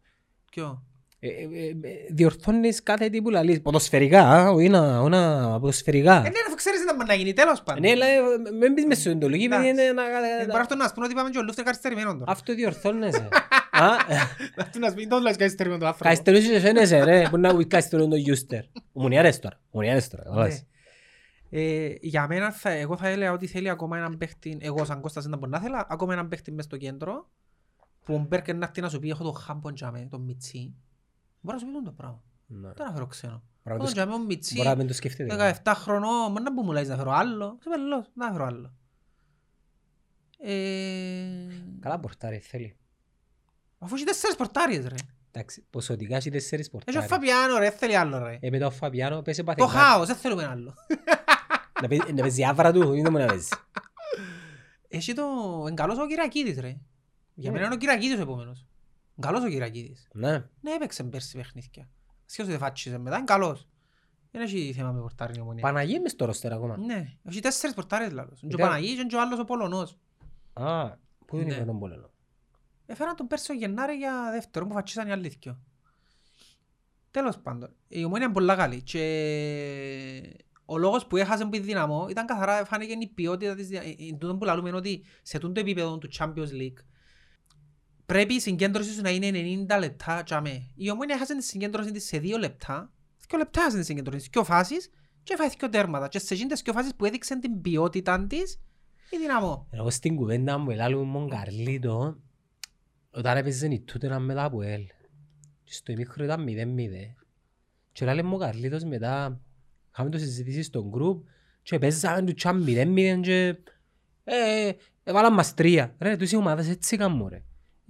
Ποιο;
Ε, ε, ε, ε, διορθώνεις κάθε τι που λαλείς. Ποδοσφαιρικά, α, όχι να, όχι να ποδοσφαιρικά.
Ε, ναι, αφού ξέρεις τι να γίνει, τέλος πάντων.
Ναι, αλλά ε, μην πεις μες σου εντολική, επειδή
Εντάξει.
είναι να...
Ε, Μπορεί αυτό να σου πούνε ότι είπαμε και ο Λούφνερ καθυστερημένο τώρα.
Αυτό διορθώνεσαι. Α,
Αυτό να σου πει, δεν λες καθυστερημένο το άνθρωπο.
Καθυστερούσεις και φαίνεσαι ρε, που να βγει καθυστερούν το Γιούστερ. Ομονιάρες τώρα, ομονιάρες τώρα.
Ναι.
κατάλαβες.
Ε, για μένα θα, εγώ θα έλεγα ότι θέλει ακόμα έναν παίχτη, εγώ σαν Κώστας δεν μπορεί να θέλα, ακόμα έναν παίχτη μες στο κέντρο, που ο Μπέρκερ να έρθει να σου πει έχω το χάμπον τζάμε, το μιτσί. Μπορεί να σου πει το πράγμα.
Ναι.
Δεν να φέρω ξένο.
Μπορεί να
Τον
το
τζαμί ο Μιτσί,
Μπορεί να μην το σκεφτείτε.
17 χρονών, μπορεί να που μου λες να φέρω άλλο. Είσαι πελός, να φέρω άλλο. Ε,
Καλά πορτάρι θέλει.
Αφού έχει τέσσερις πορτάριες ρε.
Εντάξει, ποσοτικά έχει τέσσερις
Έχει ο
πορτάρι.
Φαπιάνο ρε, θέλει άλλο ρε.
Ε, μετά ο Φαπιάνο πέσε
Το
παθηκά.
χάος, δεν θέλουμε άλλο.
Να παίζει- Να παίζει άβρα του, ή δεν μου να παίζει.
Έχει το... Είναι καλός ο Κυριακίδης ρε. Για
Ναι.
μένα είναι ο Κυριακίδης ο επόμενος. Είναι καλός ο Κυριακίδης.
Ναι.
Ναι, έπαιξε πέρσι παιχνίδια. Σχεδόν δεν φάτσισε μετά, είναι καλός. Δεν έχει θέμα με πορτάρι η ομονία.
Παναγία μες στο ρόστερ ακόμα.
Ναι, έχει τέσσερις πορτάρες λάθος. Είναι και ο
Ήταν-
Παναγής και ο άλλος ο Πολωνός.
Α, πού είναι
Ναι.
τον Πόλωνο.
Έφεραν τον πέρσι ο Γενάρη για δεύτερο που φατσίσαν οι άλλοι δυο. Τέλος πάντων, η ομόνια είναι πολλά καλή και ο λόγος που έχασε που η δυναμό ήταν καθαρά φάνηκε η ποιότητα της δυναμός. Τούτο που λαλούμε είναι ότι σε τούτο επίπεδο του Champions League πρέπει η συγκέντρωση σου να είναι 90 λεπτά τζαμέ. Η ομόνια έχασε τη συγκέντρωση της σε 2 λεπτά, 2 λεπτά έχασε τη συγκέντρωση, σε 2 φάσεις και έφαγε 2 τέρματα. Και σε εκείνες 2 φάσεις που έδειξαν την ποιότητα της, η δυναμό.
Εγώ στην κουβέντα μου ελάλουμε mon Καρλίτο όταν έπαιζε η Τούτεναμ μετά από ελ. Και στο ημίχρο ήταν 0-0. Και λέει μου ο Καρλίτος μετά είχαμε το συζητήσει στο γκρουπ και παίζαμε τους τσάμ 0-0 και ε, έβαλαν μας τρία. Ρε, τους οι ομάδες έτσι κάνουν ρε.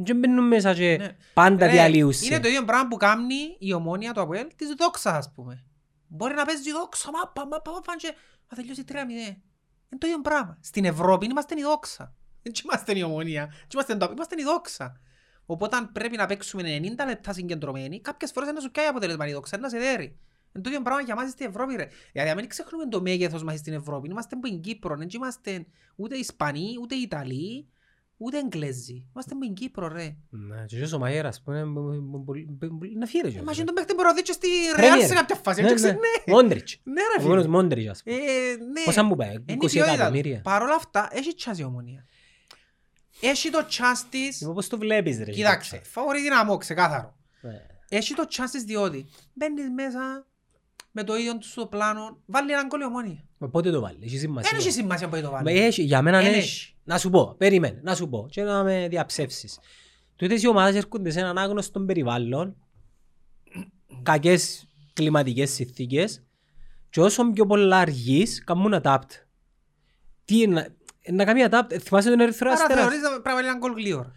Και μπαίνουν μέσα και
Ναι.
πάντα
Ρε,
διαλύουσαι.
Είναι το ίδιο πράγμα που κάνει η ομόνια του Αποέλ της δόξας ας πούμε. Μπορεί να παίζει δόξα, μάπα, μάπα, μάπα και να τελειώσει 3-0. Είναι το ίδιο πράγμα. Στην Ευρώπη είμαστε η δόξα. Δεν είμαστε η ομόνια. Δεν είμαστε, το- είμαστε η δόξα. Οπότε αν πρέπει να παίξουμε 90 λεπτά συγκεντρωμένοι, κάποιες φορές να σου πιάει αποτέλεσμα η δόξα, να σε δέρει. Είναι το ίδιο πράγμα για μας στην Ευρώπη ρε. Γιατί αν μην ξεχνούμε το μέγεθος μας στην Ευρώπη, είμαστε από την Κύπρο, δεν είμαστε ούτε Ισπανοί, ούτε Ιταλοί, ούτε Εγγλέζοι. Είμαστε από την Κύπρο ρε.
Ναι, και ο Μαγέρας, ας πούμε, μπο- μπο- μπο- μπο- να φύγει ρε.
Μα και τον παίχτη μπορεί να δει και στη
Premier.
Ρεάλ σε κάποια φάση.
Ναι,
έτσι
ναι.
ξέρει, ναι.
Μόντριτς.
Ναι ρε
Ο μόνος
φίλε.
Μόντριτς, ας πούμε.
Ε, ναι.
Πόσα μου πάει,
Είναι
20
η ποιότητα του.
εκατομμύρια.
Παρ' όλα αυτά, έχει τσάς η ομονία. Έχει το chance της,
Λοιπόν, πώς το βλέπεις ρε.
κοίταξε, φαβορεί δυναμό, ξεκάθαρο.
Ναι.
Έχει το chance της διότι μπαίνεις μέσα με το ίδιο του στο πλάνο, βάλει έναν κόλλη ομόνια.
Μα πότε το βάλει, έχει σημασία.
Δεν έχει σημασία που το
Μα
βάλει.
έχει, για μένα
Εν
έχει.
Έχει.
Να σου πω, περίμενε, να σου πω και να με διαψεύσεις. Τούτες οι ομάδες έρχονται σε έναν άγνωστο περιβάλλον, κακές κλιματικές συνθήκες και όσο πιο πολλά αργείς, κάνουν adapt. Τι είναι, να- να κάνει adapt, θυμάσαι τον Ερυθρό
Άρα
Αστέρας;
θεωρείς να πρέπει να βάλει έναν γκολ γλήορα.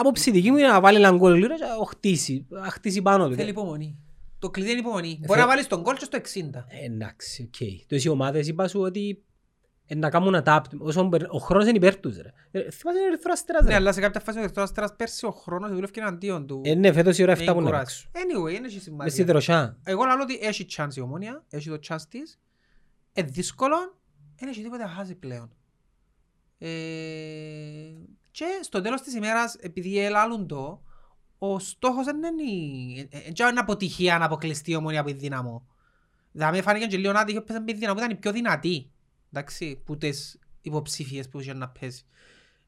Άποψη δική μου είναι να βάλει έναν γκολ γλήορα και να χτίσει, να χτίσει πάνω του.
Θέλει υπομονή. Το κλειδί είναι υπομονή.
Ε,
Μπορεί
θε-
να βάλεις τον γκολ και στο 60.
Ε, Εντάξει, οκ. Τόσοι ομάδες είπα σου ότι ε, να κάνουν adapt. Όσο μπερ- Ο χρόνος είναι υπέρ τους. ρε. Ε, Θυμάσαι τον Ερυθρό Αστέρας.
Ναι,
ρε.
αλλά σε κάποια φάση ο Ερυθρός Αστέρας πέρσι ο χρόνος δούλευε εναντίον του.
Ε, ναι, φέτος η ώρα
με
7 που να
κουράζει.
παίξουν.
Anyway, δεν έχει
Μες στη
σημασία.
δροσιά.
Εγώ λέω ότι έχει chance η Ομόνοια, έχει το chance της. Ε, δύσκολο, δεν έχει τίποτα να χάσει πλέον. Ε, και στο τέλος της ημέρας, επειδή ελάλουν το, ο στόχος δεν είναι, η- ε, ε, δεν είναι αποτυχία να αποκλειστεί η ομόνια από τη δύναμο. Δηλαδή φάνηκε και λίγο να τύχει που η δύναμο ήταν η πιο δυνατή. Εντάξει, που τις υποψήφιες που είχε να παίζει.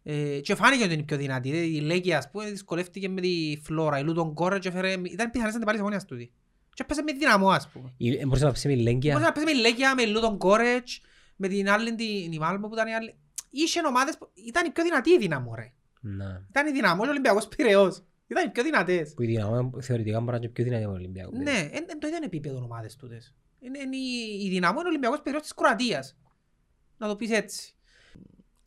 Ε, και φάνηκε ότι είναι η πιο δυνατή. Δηλαδή, Η Λέγκια, ας πούμε, δυσκολεύτηκε με τη Φλόρα. Η Λούτον Κόρετς έφερε... Ήταν πιθανές αντιπάλεις της ομόνιας τούτη. Και έπαιζε με δυναμό, ας πούμε.
Η- ε, Μπορείς να ψήσει με
Μπορείς
Λέγκια.
να παίζει με Λέγκια, με Λούτον Κόρετς, με την άλλη, την η Μάλμο που ήταν η άλλη. Είχε ομάδες που ήταν η πιο δυνατή η δύναμο, ρε.
Να.
Ήταν η δυναμός και ο Ολυμπιακός Πειραιώς. Ήταν οι πιο δυνατές.
Που η δυναμό θεωρητικά μπορεί να είναι πιο δυνατή από τον Ολυμπιακό.
Ναι, είναι το ίδιο επίπεδο ομάδες τούτες. Είναι, είναι η, η δυναμό είναι ο Ολυμπιακός Πειραιώς της Κροατίας. Να το πεις έτσι.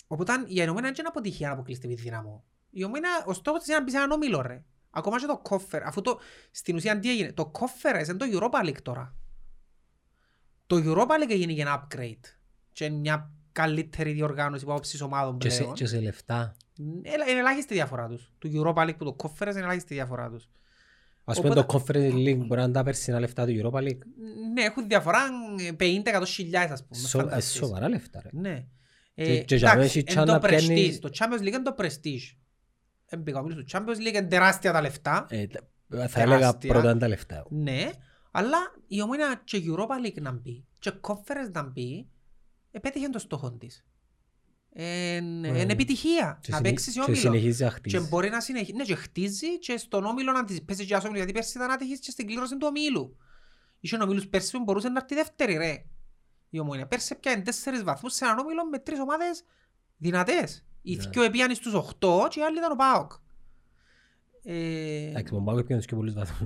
Οπότε η Ενωμένα είναι αποτυχία να αποκλειστεί με τη δυναμό. Η Ομένα, ο στόχος της είναι να μπεις σε έναν όμιλο ρε. Ακόμα και το κόφερ, αφού το, στην ουσία τι έγινε, το κόφερ είναι το Europa League τώρα. Το Europa League έγινε για ένα upgrade. Και είναι μια καλύτερη διοργάνωση από άποψης ομάδων
Και σε-
πλέον.
Και σε λεφτά.
Ελα- Είναι ελάχιστη η διαφορά τους. Του Europa League που το κόφερ είναι ελάχιστη η διαφορά τους.
Ας πούμε
Οπότε-
το Conference League μπορεί να είναι τα περσινά λεφτά του Europa League.
Ναι, έχουν διαφορά 50-100 χιλιάδες ας πούμε.
Σο- ε,
φανταστείς.
Σοβαρά λεφτά ρε.
Ναι.
Και-
Ε,
και για
εντάξει,
μένα έχει
είναι
τσάν
το
να πιάνει-
prestige. Το Champions League είναι το prestige. Δεν πήγα μιλήσω. Το Champions League είναι τεράστια τα λεφτά.
Ε, τα- Θα έλεγα
Τεράστια.
πρώτα είναι τα λεφτά.
Ναι. Αλλά η ομόνια και Europa League να μπει και Conference να μπει επέτυχε το στόχο της. Είναι
Ναι.
είναι επιτυχία
Και
να
συνε-
παίξει σε
και
όμιλο.
συνεχίζει να
Και
χτίζει.
μπορεί να συνεχίσει. Ναι, και χτίζει και στον όμιλο να της πέσει και ας όμιλο. Γιατί πέρσι ήταν άτυχης και στην κλήρωση του ομίλου. Είχε ομίλους πέρσι που μπορούσε να έρθει δεύτερη ρε. Η ομόνια. Πέρσι πιάνε τέσσερις βαθμούς σε έναν όμιλο με τρεις ομάδες δυνατές. Οι
Ναι.
δυο επίαν στους 8 και οι άλλοι ήταν ο ΠΑΟΚ. Ε,
Εντάξει, μου πάω και πιο πολλούς βαθμούς.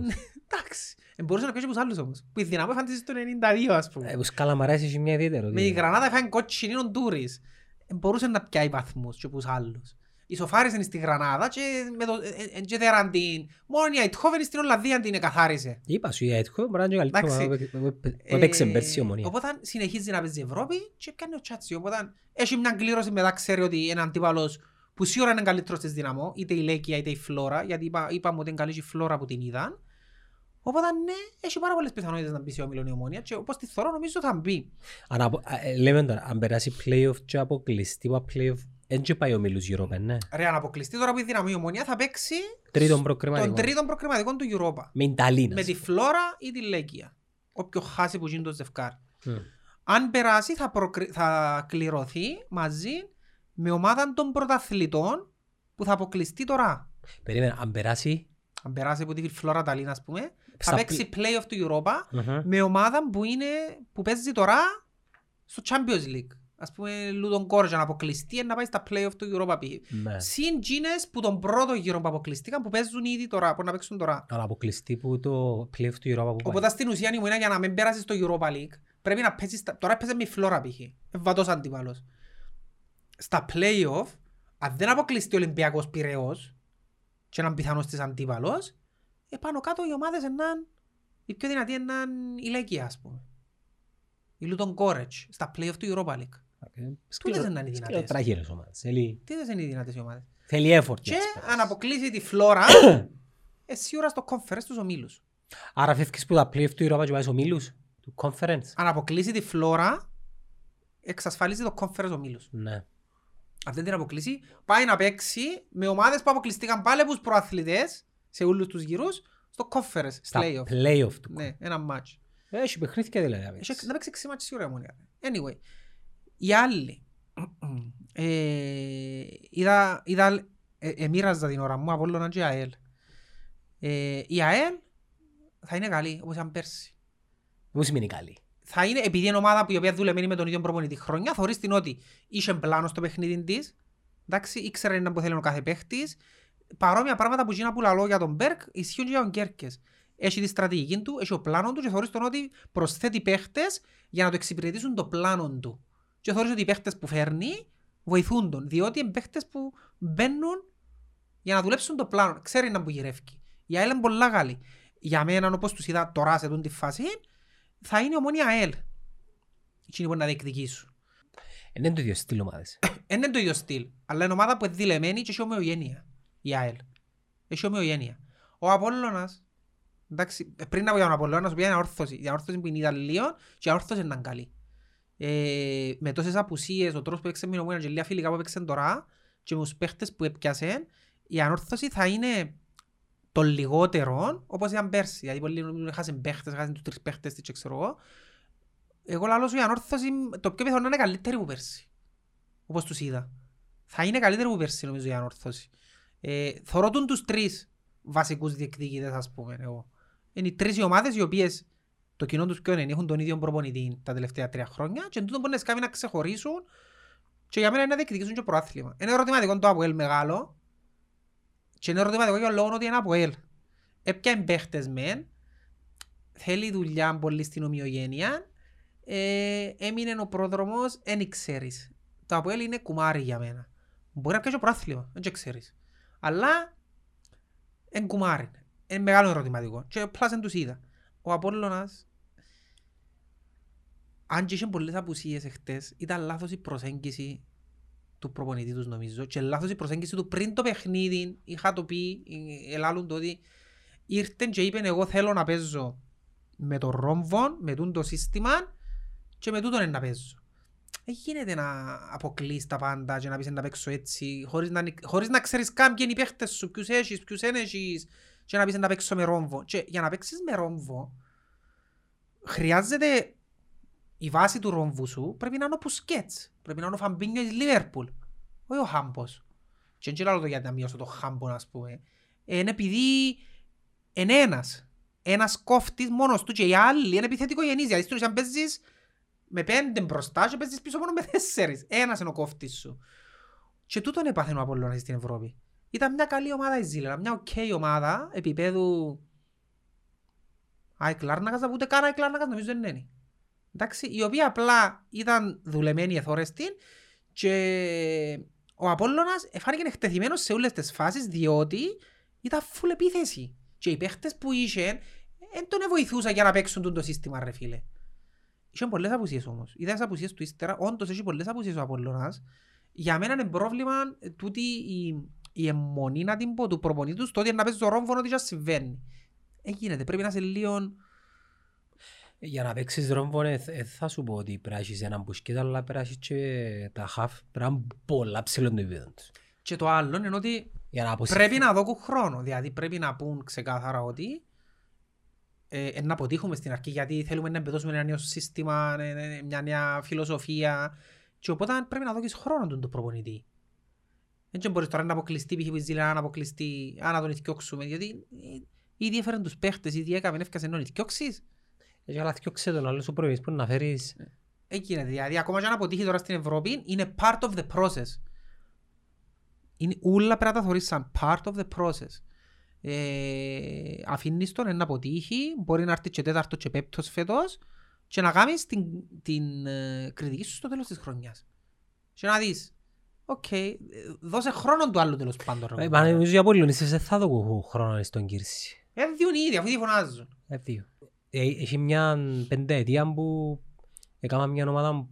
Εντάξει. Ε, μπορούσε να πιάσει τους άλλους όμως. Που η δυναμό έφανε στο 92 ας πούμε.
Ε, Ο Σκαλαμαράς έχει μια ιδιαίτερο.
Με η Γρανάδα έφανε κότσινη ο Ντούρις. Ε, μπορούσε να πιάει βαθμούς και τους άλλους. Ισοφάρισαν στη Γρανάδα και, με το, ε, ε, και δέραν την... Μόνο η Αιτχόβεν στην Ολλανδία την εκαθάρισε.
Είπα σου, η Αίτχο μπορεί να είναι και καλύτερο
Εντάξει.
που έπαι- που έπαιξε πέρσι η ομονία.
Οπότε συνεχίζει να παίζει η Ευρώπη και πιάνει ο Τσάτσι. Οπότε έχει μια κλήρωση μετά ξέρει ότι είναι αντίπαλος που σίγουρα είναι καλύτερος της δυναμό, είτε η Λέκια είτε η Φλόρα, γιατί είπα, είπαμε ότι είναι καλή και η Φλόρα που την είδαν. Οπότε ναι, έχει πάρα πολλές πιθανότητες να μπει σε όμιλον η ομόνια και όπως τη θωρώ νομίζω θα μπει.
Αν απο- α, ε, Λέμε τώρα, αν περάσει play-off και αποκλειστεί από play-off, δεν και πάει ο Μίλους Europa, ναι.
Ρε, αν αποκλειστεί τώρα που η δυναμή η ομόνια θα παίξει
Τρίτον
τον
προκριματικό.
τρίτον προκριματικό του Europa.
Με Ινταλίνας.
Με τη Φλόρα ή τη Λέκια. Όποιο χάσει που γίνει το ζευκάρ.
Μμ.
Αν περάσει θα, προκρι... θα κληρωθεί μαζί με ομάδα των πρωταθλητών που θα αποκλειστεί τώρα.
Περίμενα, αν περάσει...
Αν περάσει από τη Φλόρα Ταλίν ας πούμε, θα
Στα
παίξει play-off του Europa
Μμμ.
με ομάδα που, είναι, που παίζει τώρα στο Champions League. Ας πούμε, Λούτον Κόρζα να αποκλειστεί να πάει στα play-off του Europa π.χ.
Ναι.
Συν τζίνες που τον πρώτο γύρο που αποκλειστήκαν που παίζουν ήδη τώρα, που να παίξουν τώρα.
Αλλά αποκλειστεί που το play-off του Europa που πάει.
Οπότε στην ουσία η για να μην πέρασεις στο Europa League πρέπει να παίζεις, στα- τώρα παίζει με η Φλόρα π.χ. Ευβατός αντίπαλος. Στα play-off, αν δεν αποκλειστεί ο Ολυμπιακός Πειραιός και έναν πιθανός της αντίπαλος, επάνω κάτω οι ομάδες ενάν, οι πιο δυνατοί ενάν η Λέκια ας πούμε. Η Λούτον Κόρετς, στα play-off του Europa League.
Σκληρό-
δεν είναι οι δυνατές.
σκληροτράχυλες ομάδες. Θέλει-
Τι δεν είναι οι δυνατές οι ομάδες.
Θέλει effort.
Και
για τις παίκτες.
αν αποκλείσει τη Φλόρα, ε, σίγουρα στο conference τους ομίλους.
Άρα φεύγεις που τα play-off του Europa και πάει στο Μίλους, του conference.
αν αποκλείσει τη Φλόρα, εξασφαλίζει το conference ομίλους.
Ναι.
Αν δεν την αποκλείσει, πάει να παίξει με ομάδες που αποκλειστήκαν πάλι από τους προαθλητές σε όλους τους γύρους στο conference,
Στα
play-off.
play-off του.
Ναι, ένα match.
Έχει παιχνίδια δηλαδή. να
Έχει
παίξεις.
να παίξει έξι μάτς σίγουρα η Ομόνια. Anyway, οι άλλοι. ε, είδα, είδα, ε, εμοίραζα την ώρα μου Απόλλωνα και ΑΕΛ. Ε, η ΑΕΛ θα είναι καλή, όπως ήταν πέρσι.
Μου σημαίνει καλή;
θα είναι, επειδή είναι ομάδα που η οποία δουλεμένη με τον ίδιο προπονητή χρόνια, θωρείς την ότι είχε πλάνο στο παιχνίδι της, εντάξει, ήξερε να που θέλει ο κάθε παίχτης, παρόμοια πράγματα που γίνα που λαλώ για τον Μπέρκ, ισχύουν και για τον Κέρκες. Έχει τη στρατηγική του, έχει ο πλάνος του και θωρείς τον ότι προσθέτει παίχτες για να το εξυπηρετήσουν το πλάνο του. Και θωρείς ότι οι παίχτες που φέρνει βοηθούν τον, διότι είναι παίχτες που μπαίνουν για να δουλέψουν το πλάνο. Ξέρει να που γυρεύει. Η ΑΕΛ είναι πολλά καλή. Για μένα, όπως τους είδα τώρα σε τούτη φάση, θα είναι ομόνια ΑΕΛ. Εκείνη που να διεκδικήσουν.
Είναι το ίδιο στυλ ομάδες.
Είναι το ίδιο στυλ, αλλά είναι ομάδα που είναι δηλεμένη και έχει ομοιογένεια. Η ΑΕΛ. Έχει ομοιογένεια. Ο Απόλλωνας, εντάξει, πριν από τον Απόλλωνα, να σου πει είναι αόρθωση. Η αόρθωση που είναι Ιταλίων και η αόρθωση είναι καλή. Ε, με τόσες απουσίες, ο τρόπος που έπαιξε με την ομόνια και λίγα φιλικά που έπαιξε τώρα και με τους παίχτες που έπιασε, η ανόρθωση θα είναι των λιγότερων, όπως ήταν πέρσι. Δηλαδή πολλοί νομίζουν ότι χάσαν παίχτες, χάσαν τους τρεις παίχτες, τι και ξέρω εγώ. Εγώ λαλώ σου η ανόρθωση, το πιο πιθανό είναι καλύτερη που πέρσι. Όπως τους είδα. Θα είναι καλύτερη που πέρσι νομίζω η ανόρθωση. Ε, θωρώ τον τους τρεις βασικούς διεκδικητές ας πούμε εγώ. Είναι οι τρεις οι ομάδες οι οποίες το κοινό τους ποιο είναι, έχουν τον ίδιο προπονητή τα τελευταία τρία χρόνια και τούτο μπορεί να σκάβει να ξεχωρίσουν και για μένα είναι να διεκδικήσουν και προάθλημα. Είναι ερωτηματικό το ΑΠΟΕΛ μεγάλο και είναι ερωτηματικό για τον λόγο ότι είναι ΑΠΟΕΛ. Έπιαν παίχτες μεν, θέλει δουλειά πολύ στην ομοιογένεια, ε, έμεινε ο πρόδρομος, δεν ξέρεις. Το ΑΠΟΕΛ είναι κουμάρι για μένα. Μπορεί να πιάσει το προάθλημα, δεν ξέρεις. Αλλά είναι κουμάρι. Είναι μεγάλο ερωτηματικό. Και πλάσαν τους είδα. Ο Απόλλωνας, αν και είχε πολλές απουσίες εχθές, ήταν λάθος η προσέγγιση του προπονητή τους νομίζω και λάθος η προσέγγιση του πριν το παιχνίδι είχα το πει, ε, ελάλουν το ότι ήρθε και είπε εγώ θέλω να παίζω με το ρόμβο, με τούτο το σύστημα και με τούτο να παίζω. Δεν γίνεται να αποκλείς τα πάντα και να πεις να παίξω έτσι χωρίς να, χωρίς να ξέρεις καν ποιοι είναι οι παίχτες σου, ποιους έχεις, ποιους δεν έχεις και να πεις να παίξω με ρόμβο. Και για να παίξεις με ρόμβο χρειάζεται η βάση του ρόμβου σου πρέπει να είναι ο Πουσκέτς, πρέπει να είναι ο Φαμπίνιος της Λίβερπουλ, όχι ο Χάμπος. Και δεν λέω το γιατί να μειώσω το Χάμπο, ας πούμε. Ε, Είναι επειδή είναι ένας. Ένας κόφτης μόνος του και οι άλλοι είναι επιθετικογενείς. Δηλαδή στην ουσία παίζεις με πέντε μπροστά και παίζεις πίσω μόνο με τέσσερις. Ένας είναι ο κόφτης σου. Και τούτον έπαθε ο Απολλώνας στην Ευρώπη. Ήταν μια καλή ομάδα η Ζίλινα, μια οκ ομάδα επίπεδου ΑΕΚ Λάρνακας, ούτε καν ΑΕΚ Λάρνακας νομίζω δεν είναι. Εντάξει, η οποία απλά ήταν δουλεμένη εθώρες τη και ο Απόλλωνας φάνηκε εκτεθειμένος σε όλες τις φάσεις διότι ήταν full επίθεση. Και οι παίχτες που είχε δεν τον βοηθούσαν για να παίξουν το σύστημα ρε φίλε. Είχε πολλές απουσίες όμως. Είδα τις απουσίες του ύστερα, όντως έχει πολλές απουσίες ο Απόλλωνας. Για μένα είναι πρόβλημα ε, τούτη η, η αιμονή να την πω του προπονητή του στο ότι να παίζει το ρόμφωνο ότι και ας συμβαίνει. Ε, γίνεται, πρέπει να είσαι λίγο...
Για να παίξεις ρόμβον ε, ε, θα σου πω ότι πρέπει να έχεις έναν μπουσκέτ αλλά πρέπει να έχεις και τα χαφ πρέπει να είναι πολλά ψηλό το επίπεδο τους.
Και το άλλο είναι ότι
Για να αποσυρθεί.
πρέπει να δώκουν χρόνο. Δηλαδή πρέπει να πούν ξεκάθαρα ότι ε, ε, να αποτύχουμε στην αρχή γιατί θέλουμε να εμπεδώσουμε ένα νέο σύστημα, ε, ε, μια νέα φιλοσοφία και οπότε πρέπει να δώσεις χρόνο τον το προπονητή. Δεν μπορείς τώρα να αποκλειστεί π.χ. που η Ζήλα να αποκλειστεί, α, να τον ηθιώξουμε, γιατί ε, ήδη έφεραν τους παίχτες, ήδη έκαμε, έφκασε να τον ηθιώξεις.
Έχει αλλά θυκιόξε τον άλλος σου προβείς που να φέρεις
Έγινε, δηλαδή ακόμα και αν αποτύχει τώρα στην Ευρώπη, είναι part of the process. Είναι όλα πρέπει να τα θεωρείς σαν part of the process. Ε, αφήνεις τον να αποτύχει, μπορεί να έρθει και τέταρτος και πέπτος φέτος και να κάνεις την, την ε, κριτική σου στο τέλος της χρονιάς. Και να δεις, οκ, ε, δώσε χρόνο του άλλου τέλος πάντων. ρε
Ε,
κουμπάρε.
Μα νομίζω ο Απόλλωνας δεν θα δώσει χρόνο στον Κύρση.
Ε, διούν ήδη, αφού ήδη φωνάζουν.
Ε, δύο. Ε, Έχει μια πενταετία που έκανα μια ομάδα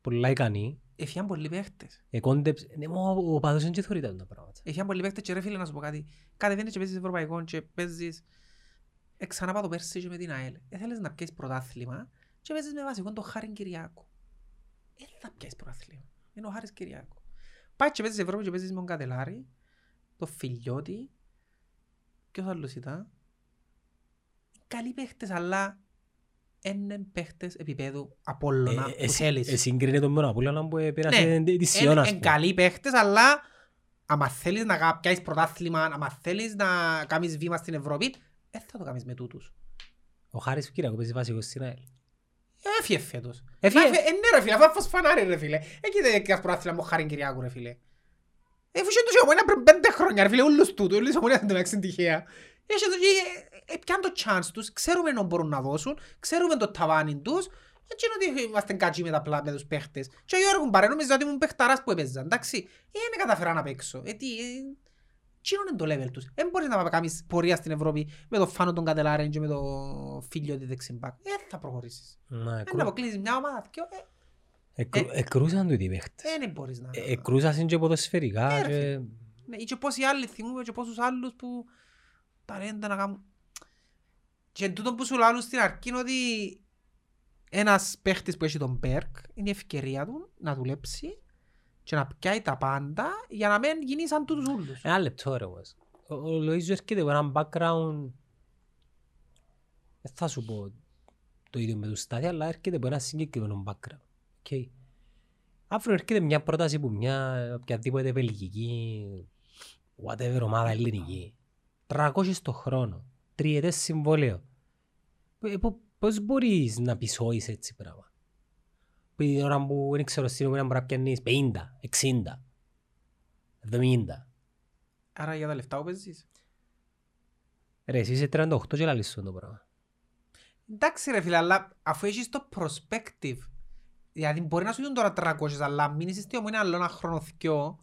πολλά ικανή.
Έφυγαν πολλοί παίχτες.
Εκόντεψε. Ναι, μα ο ο παδός είναι και θωρείται τα πράγματα.
Έφυγαν πολλοί παίχτες και ρε φίλε να σου πω κάτι. Κατεβαίνεις και παίζεις ευρωπαϊκό και παίζεις ε, ξανά πάω το πέρσι και με την ΑΕΛ. Ε, θέλεις να πιάσεις πρωτάθλημα και παίζεις με βασικό τον Χάριν Κυριάκο. Ε, θα πιάσεις πρωτάθλημα. Είναι ο Χάρης Κυριάκο. Πάει και παίζεις Ευρώπη και παίζεις με τον Κατελάρη, τον Φιλιώτη, ποιος άλλος ήταν; Καλοί παίχτες, αλλά είναι παίχτες επίπεδου Απόλλωνα που θέλεις.
Ε, Συγκρίνε τον με τον Απόλλωνα που πέρασε
Ναι,
τη Σιώνα.
Είναι
ας
εν
πούμε.
καλοί παίχτες, αλλά άμα θέλεις να κα- πιάσεις πρωτάθλημα, άμα θέλεις να κάνεις βήμα στην Ευρώπη, δεν θα το κάνεις με τούτους.
Ο Χάρης Κυριακό παίζει βασικός στην ΑΕΛ.
Έφυγε φέτος.
Έφυγε.
Να φε- Ε, ναι ρε φίλε, αφού αφού φανάρι ρε φίλε. Εκεί δεν έκανες πρωτάθλημα με Χάριν Κυριάκου ρε φίλε. Έφυγε τους η ομόνια πριν πέντε χρόνια ρε φίλε, όλους τούτους, όλους οι ομόνια δεν το έξουν τυχαία. Έχει το ε, πιάνουν το chance τους, ξέρουμε να μπορούν να δώσουν, ξέρουμε το ταβάνι τους, έτσι είναι ότι είμαστε κάτσι με, τα πλά, με τους παίχτες. Και ο Γιώργος Μπαρέ νόμιζα ότι ήμουν παίχταρας που έπαιζα, εντάξει. Ε, δεν καταφέρα να παίξω. Ε, τι, ε, τι είναι το level τους. Δεν μπορείς να κάνεις πορεία στην Ευρώπη με το Φάνο τον Κατελάρεν και με το φίλιο της δεξιμπάκ. Ε, θα προχωρήσεις.
Να,
Αν
εκρού-
αποκλείσεις μια ομάδα, δυο, ε,
εκρού- Εκρούσαν του οι παίχτες.
ε, δεν μπορείς να...
Ε, Εκρούσαν και ποδοσφαιρικά.
Ναι, ρε
και-
Ναι, ή και πόσοι άλλοι θυμούμε και πόσους άλλους που ταλέντα να κάνουν. Και τούτο που σου λάλλουν στην αρχή είναι ότι ένας παίχτης που έχει τον Μπέρκ είναι η ευκαιρία του να δουλέψει και να πιάει τα πάντα για να μην γίνει σαν τούτους ούλους.
Ένα λεπτό ρε όμως. Ο ο Λοΐζος έρχεται από έναν background δεν θα σου πω το ίδιο με τους στάδια, αλλά έρχεται από ένα συγκεκριμένο background. Okay. Αύριο έρχεται μια πρόταση που μια οποιαδήποτε βελγική, whatever ομάδα ελληνική. 300 το χρόνο. Τριετές συμβόλαιο. Ε, πο- Πώς μπορείς να πεις όχι έτσι πράγμα. Που την ώρα που δεν ξέρω στην ομάδα μπορεί να πιάνεις 50, 60, 70.
Άρα για τα λεφτά που παίζεις.
Ρε, εσύ είσαι 38 και λαλείς σου το πράγμα.
Εντάξει ρε φίλε, αλλά αφού έχεις το perspective, δηλαδή μπορεί να σου δουν τώρα 300, αλλά μείνεις στη ομόνια άλλο ένα χρόνο θκυο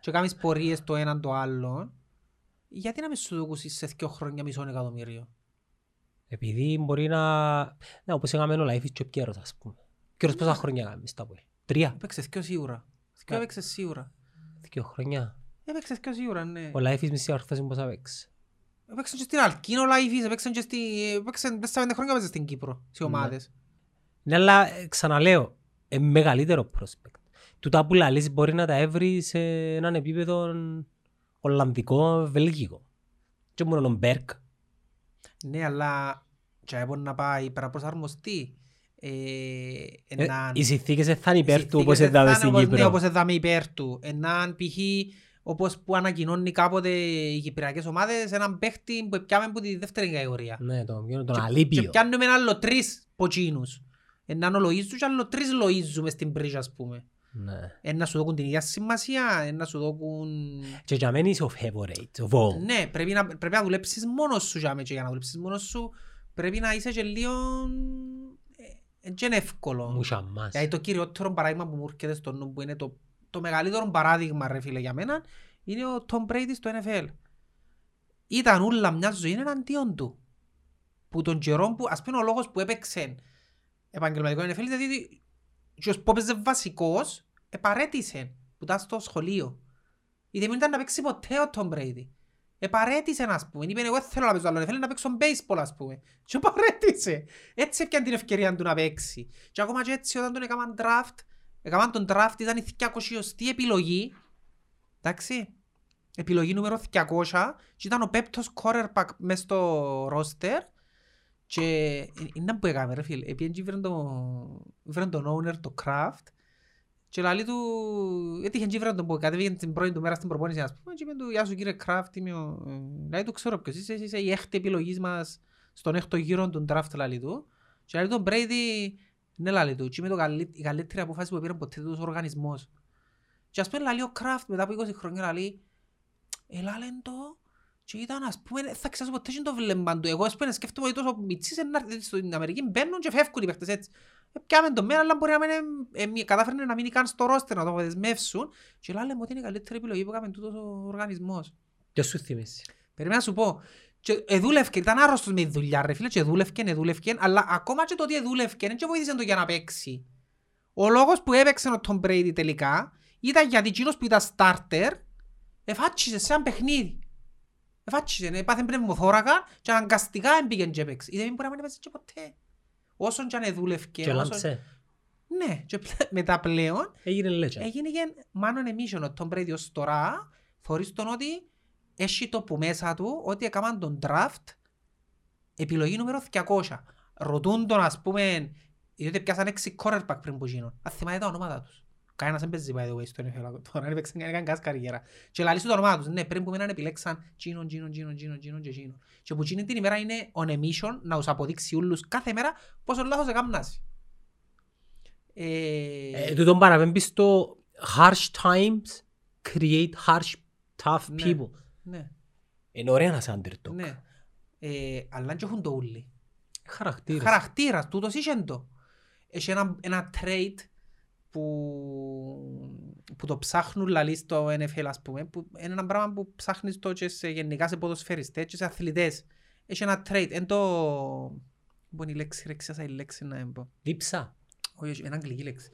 και κάνεις πορείες το έναν το άλλο, γιατί να μην σου δούκουσεις σε δυο χρόνια μισό εκατομμύριο;
Επειδή μπορεί να... Ναι, όπως έκαμε ο Λαϊφής και ο Πιέρος, ας πούμε. Ο Πιέρος πόσα χρόνια έκαμε στα πόλη. Τρία.
Έπαιξες δυο σίγουρα. Δυο
Ναι.
έπαιξες σίγουρα.
Δύο χρόνια.
Έπαιξες δυο σίγουρα, ναι.
Ο Λαϊφής μισή ορθώση πόσα παίξεις.
Έπαιξε και στην Αλκίνο ο Λαϊφής, έπαιξε και στη... Έπαιξε μέσα στα πέντε χρόνια έπαιζε στην Κύπρο, σε
Ναι.
ομάδες.
Ναι, αλλά ε, ξαναλέω, ε, μεγαλύτερο prospect. Τούτα που λαλείς μπορεί να τα έβρεις σε έναν επίπεδο Ολλανδικό, Βελγικό. Και μόνο ο Μπέρκ.
Ναι, αλλά και έπρεπε να πάει πρέπει να προσαρμοστεί. Ε,
Ε,
έναν-
Οι συνθήκες δεν θα είναι
Οι
υπέρ του
συνθήκες
όπως
δεν
έδαμε
θα
στην
είναι όπως- Ναι,
Κύπρο.
όπως έδαμε υπέρ του. Έναν π.χ. όπως που ανακοινώνει κάποτε οι κυπριακές ομάδες έναν παίχτη που πιάμε από τη δεύτερη κατηγορία.
Ναι, τον, τον
Και
αλήπιο.
πιάνουμε άλλο τρεις ποτσίνους. Έναν ο Λοΐζου και άλλο τρεις Λοΐζου μες στην πρίζα ας πούμε.
Ναι.
Εν να σου δώκουν την ίδια σημασία, εν να σου δώκουν...
Και για μένα είσαι ο favorite, ο Βο.
Ναι, πρέπει να, πρέπει να δουλέψεις μόνος σου για, με- και για να δουλέψεις μόνος σου πρέπει να είσαι και λίγο... ε, και είναι εύκολο.
Μου σαμάς.
Δηλαδή το κυριότερο παράδειγμα που μου έρχεται στο νου που είναι το, το μεγαλύτερο παράδειγμα ρε φίλε για μένα είναι ο Tom Brady στο NFL. Ήταν ούλα μια ζωή εναντίον του. Που τον καιρό που, ας πούμε ο λόγος που έπαιξε επαγγελματικό NFL ήταν ότι και ως που έπαιζε βασικός επαρέτησε που ήταν στο σχολείο. Γιατί δεν ήταν να παίξει ποτέ ο Tom Brady. Επαρέτησε ας πούμε. Είπε εγώ δεν θέλω να παίζω άλλο. Θέλω να παίξω baseball ας πούμε. Και επαρέτησε. Έτσι έπιαν την ευκαιρία του να παίξει. Και ακόμα και έτσι όταν τον έκαναν draft, έκαναν τον draft ήταν η 200η επιλογή. Εντάξει. Επιλογή νούμερο 200 και ήταν ο πέπτος quarterback μες στο roster και είναι που έκαμε ρε φίλε. Επίεν και ήβραν τον, ήβραν τον owner, το Kraft και λαλεί του, έτυχε και ήβραν τον που κατέβηκε την πρώτη του μέρα στην προπόνηση ας πούμε και είπε του «Γεια σου κύριε Kraft, είμαι ο...» ε, Λαλεί του «Ξέρω ποιος είσαι, είσαι η έκτη επιλογής μας στον έκτο γύρο του draft» λαλεί του και λαλεί του Brady ναι λαλεί του και είμαι το καλύ- η καλύτερη απόφαση που πήρε ποτέ τους οργανισμός και ας πούμε λαλεί ο Kraft μετά από 20 χρόνια λαλεί «Ελά λένε το και ήταν ας πούμε, δεν θα ξέρω ποτέ και το βλέμμα του. Εγώ ας πούμε σκέφτομαι ότι τόσο μητσής είναι να έρθει στην Αμερική μπαίνουν και φεύγουν οι παίχτες έτσι. Ε, Πιάμε το μέρα, αλλά μπορεί να μην ε, μη- κατάφερνε να μείνει καν στο ρόστερ να το δεσμεύσουν. Και λέμε ότι είναι η καλύτερη επιλογή που έκαμε τούτος ο οργανισμός.
Ποιος σου θυμίσει.
Περίμενα να σου πω. Και εδούλευκε, ήταν άρρωστος με τη δουλειά ρε φίλε και εδούλευκε, εδούλευκε, αλλά ακόμα και το ότι εδούλευκε δεν και βοήθησε το για να παίξει. Ο λόγος που έπαιξε ο Tom Brady τελικά ήταν γιατί εκείνος που ήταν starter εφάτσισε σε ένα παιχνίδι. Εφάτσισε, έπαθε πνευμοθώρακα και αναγκαστικά έμπηγε και έπαιξε. Είδε μην μπορεί να μην έπαιξε και ποτέ. Όσον και αν εδούλευκε.
Και
όσον-
λάμψε.
Ναι, και πλέ- μετά πλέον
Έγινε legend.
έγινε και μάλλον εμίσιον ο Tom Brady ως τώρα θωρείς τον ότι έχει το που μέσα του ότι έκαναν τον draft επιλογή νούμερο 200. Ρωτούν τον ας πούμε διότι πιάσαν έξι quarterback πριν που γίνουν. Αν θυμάται τα ονόματα τους. Κανένας δεν παίζει by the way στο NFL τώρα, δεν έπαιξαν κανένα καν καριέρα. Και λαλείς του τα ονόματα τους, ναι, πριν που μείναν επιλέξαν γίνον, γίνον, γίνον, γίνον, γίνον και γίνον. Και που γίνει την ημέρα είναι on a mission να τους αποδείξει όλους κάθε μέρα πόσο λάθος έκαμνας. Ε,
Ε, Τούτον παραπέμπει στο harsh times create harsh tough
Ναι.
people.
ναι.
Είναι ωραία να είσαι underdog.
Ναι. Ε, αλλά και έχουν το ούλοι.
Χαρακτήρες.
Χαρακτήρας, τούτος είχε το. Έχει ένα, ένα trait που, που το ψάχνουν λαλί στο NFL ας πούμε, που είναι ένα πράγμα που ψάχνεις το και σε, γενικά σε ποδοσφαιριστές και σε αθλητές. Έχει ένα trait, εν το... Πού είναι η λέξη, ρε, ξέχασα η λέξη να πω.
Λείψα.
Όχι, όχι, είναι αγγλική λέξη.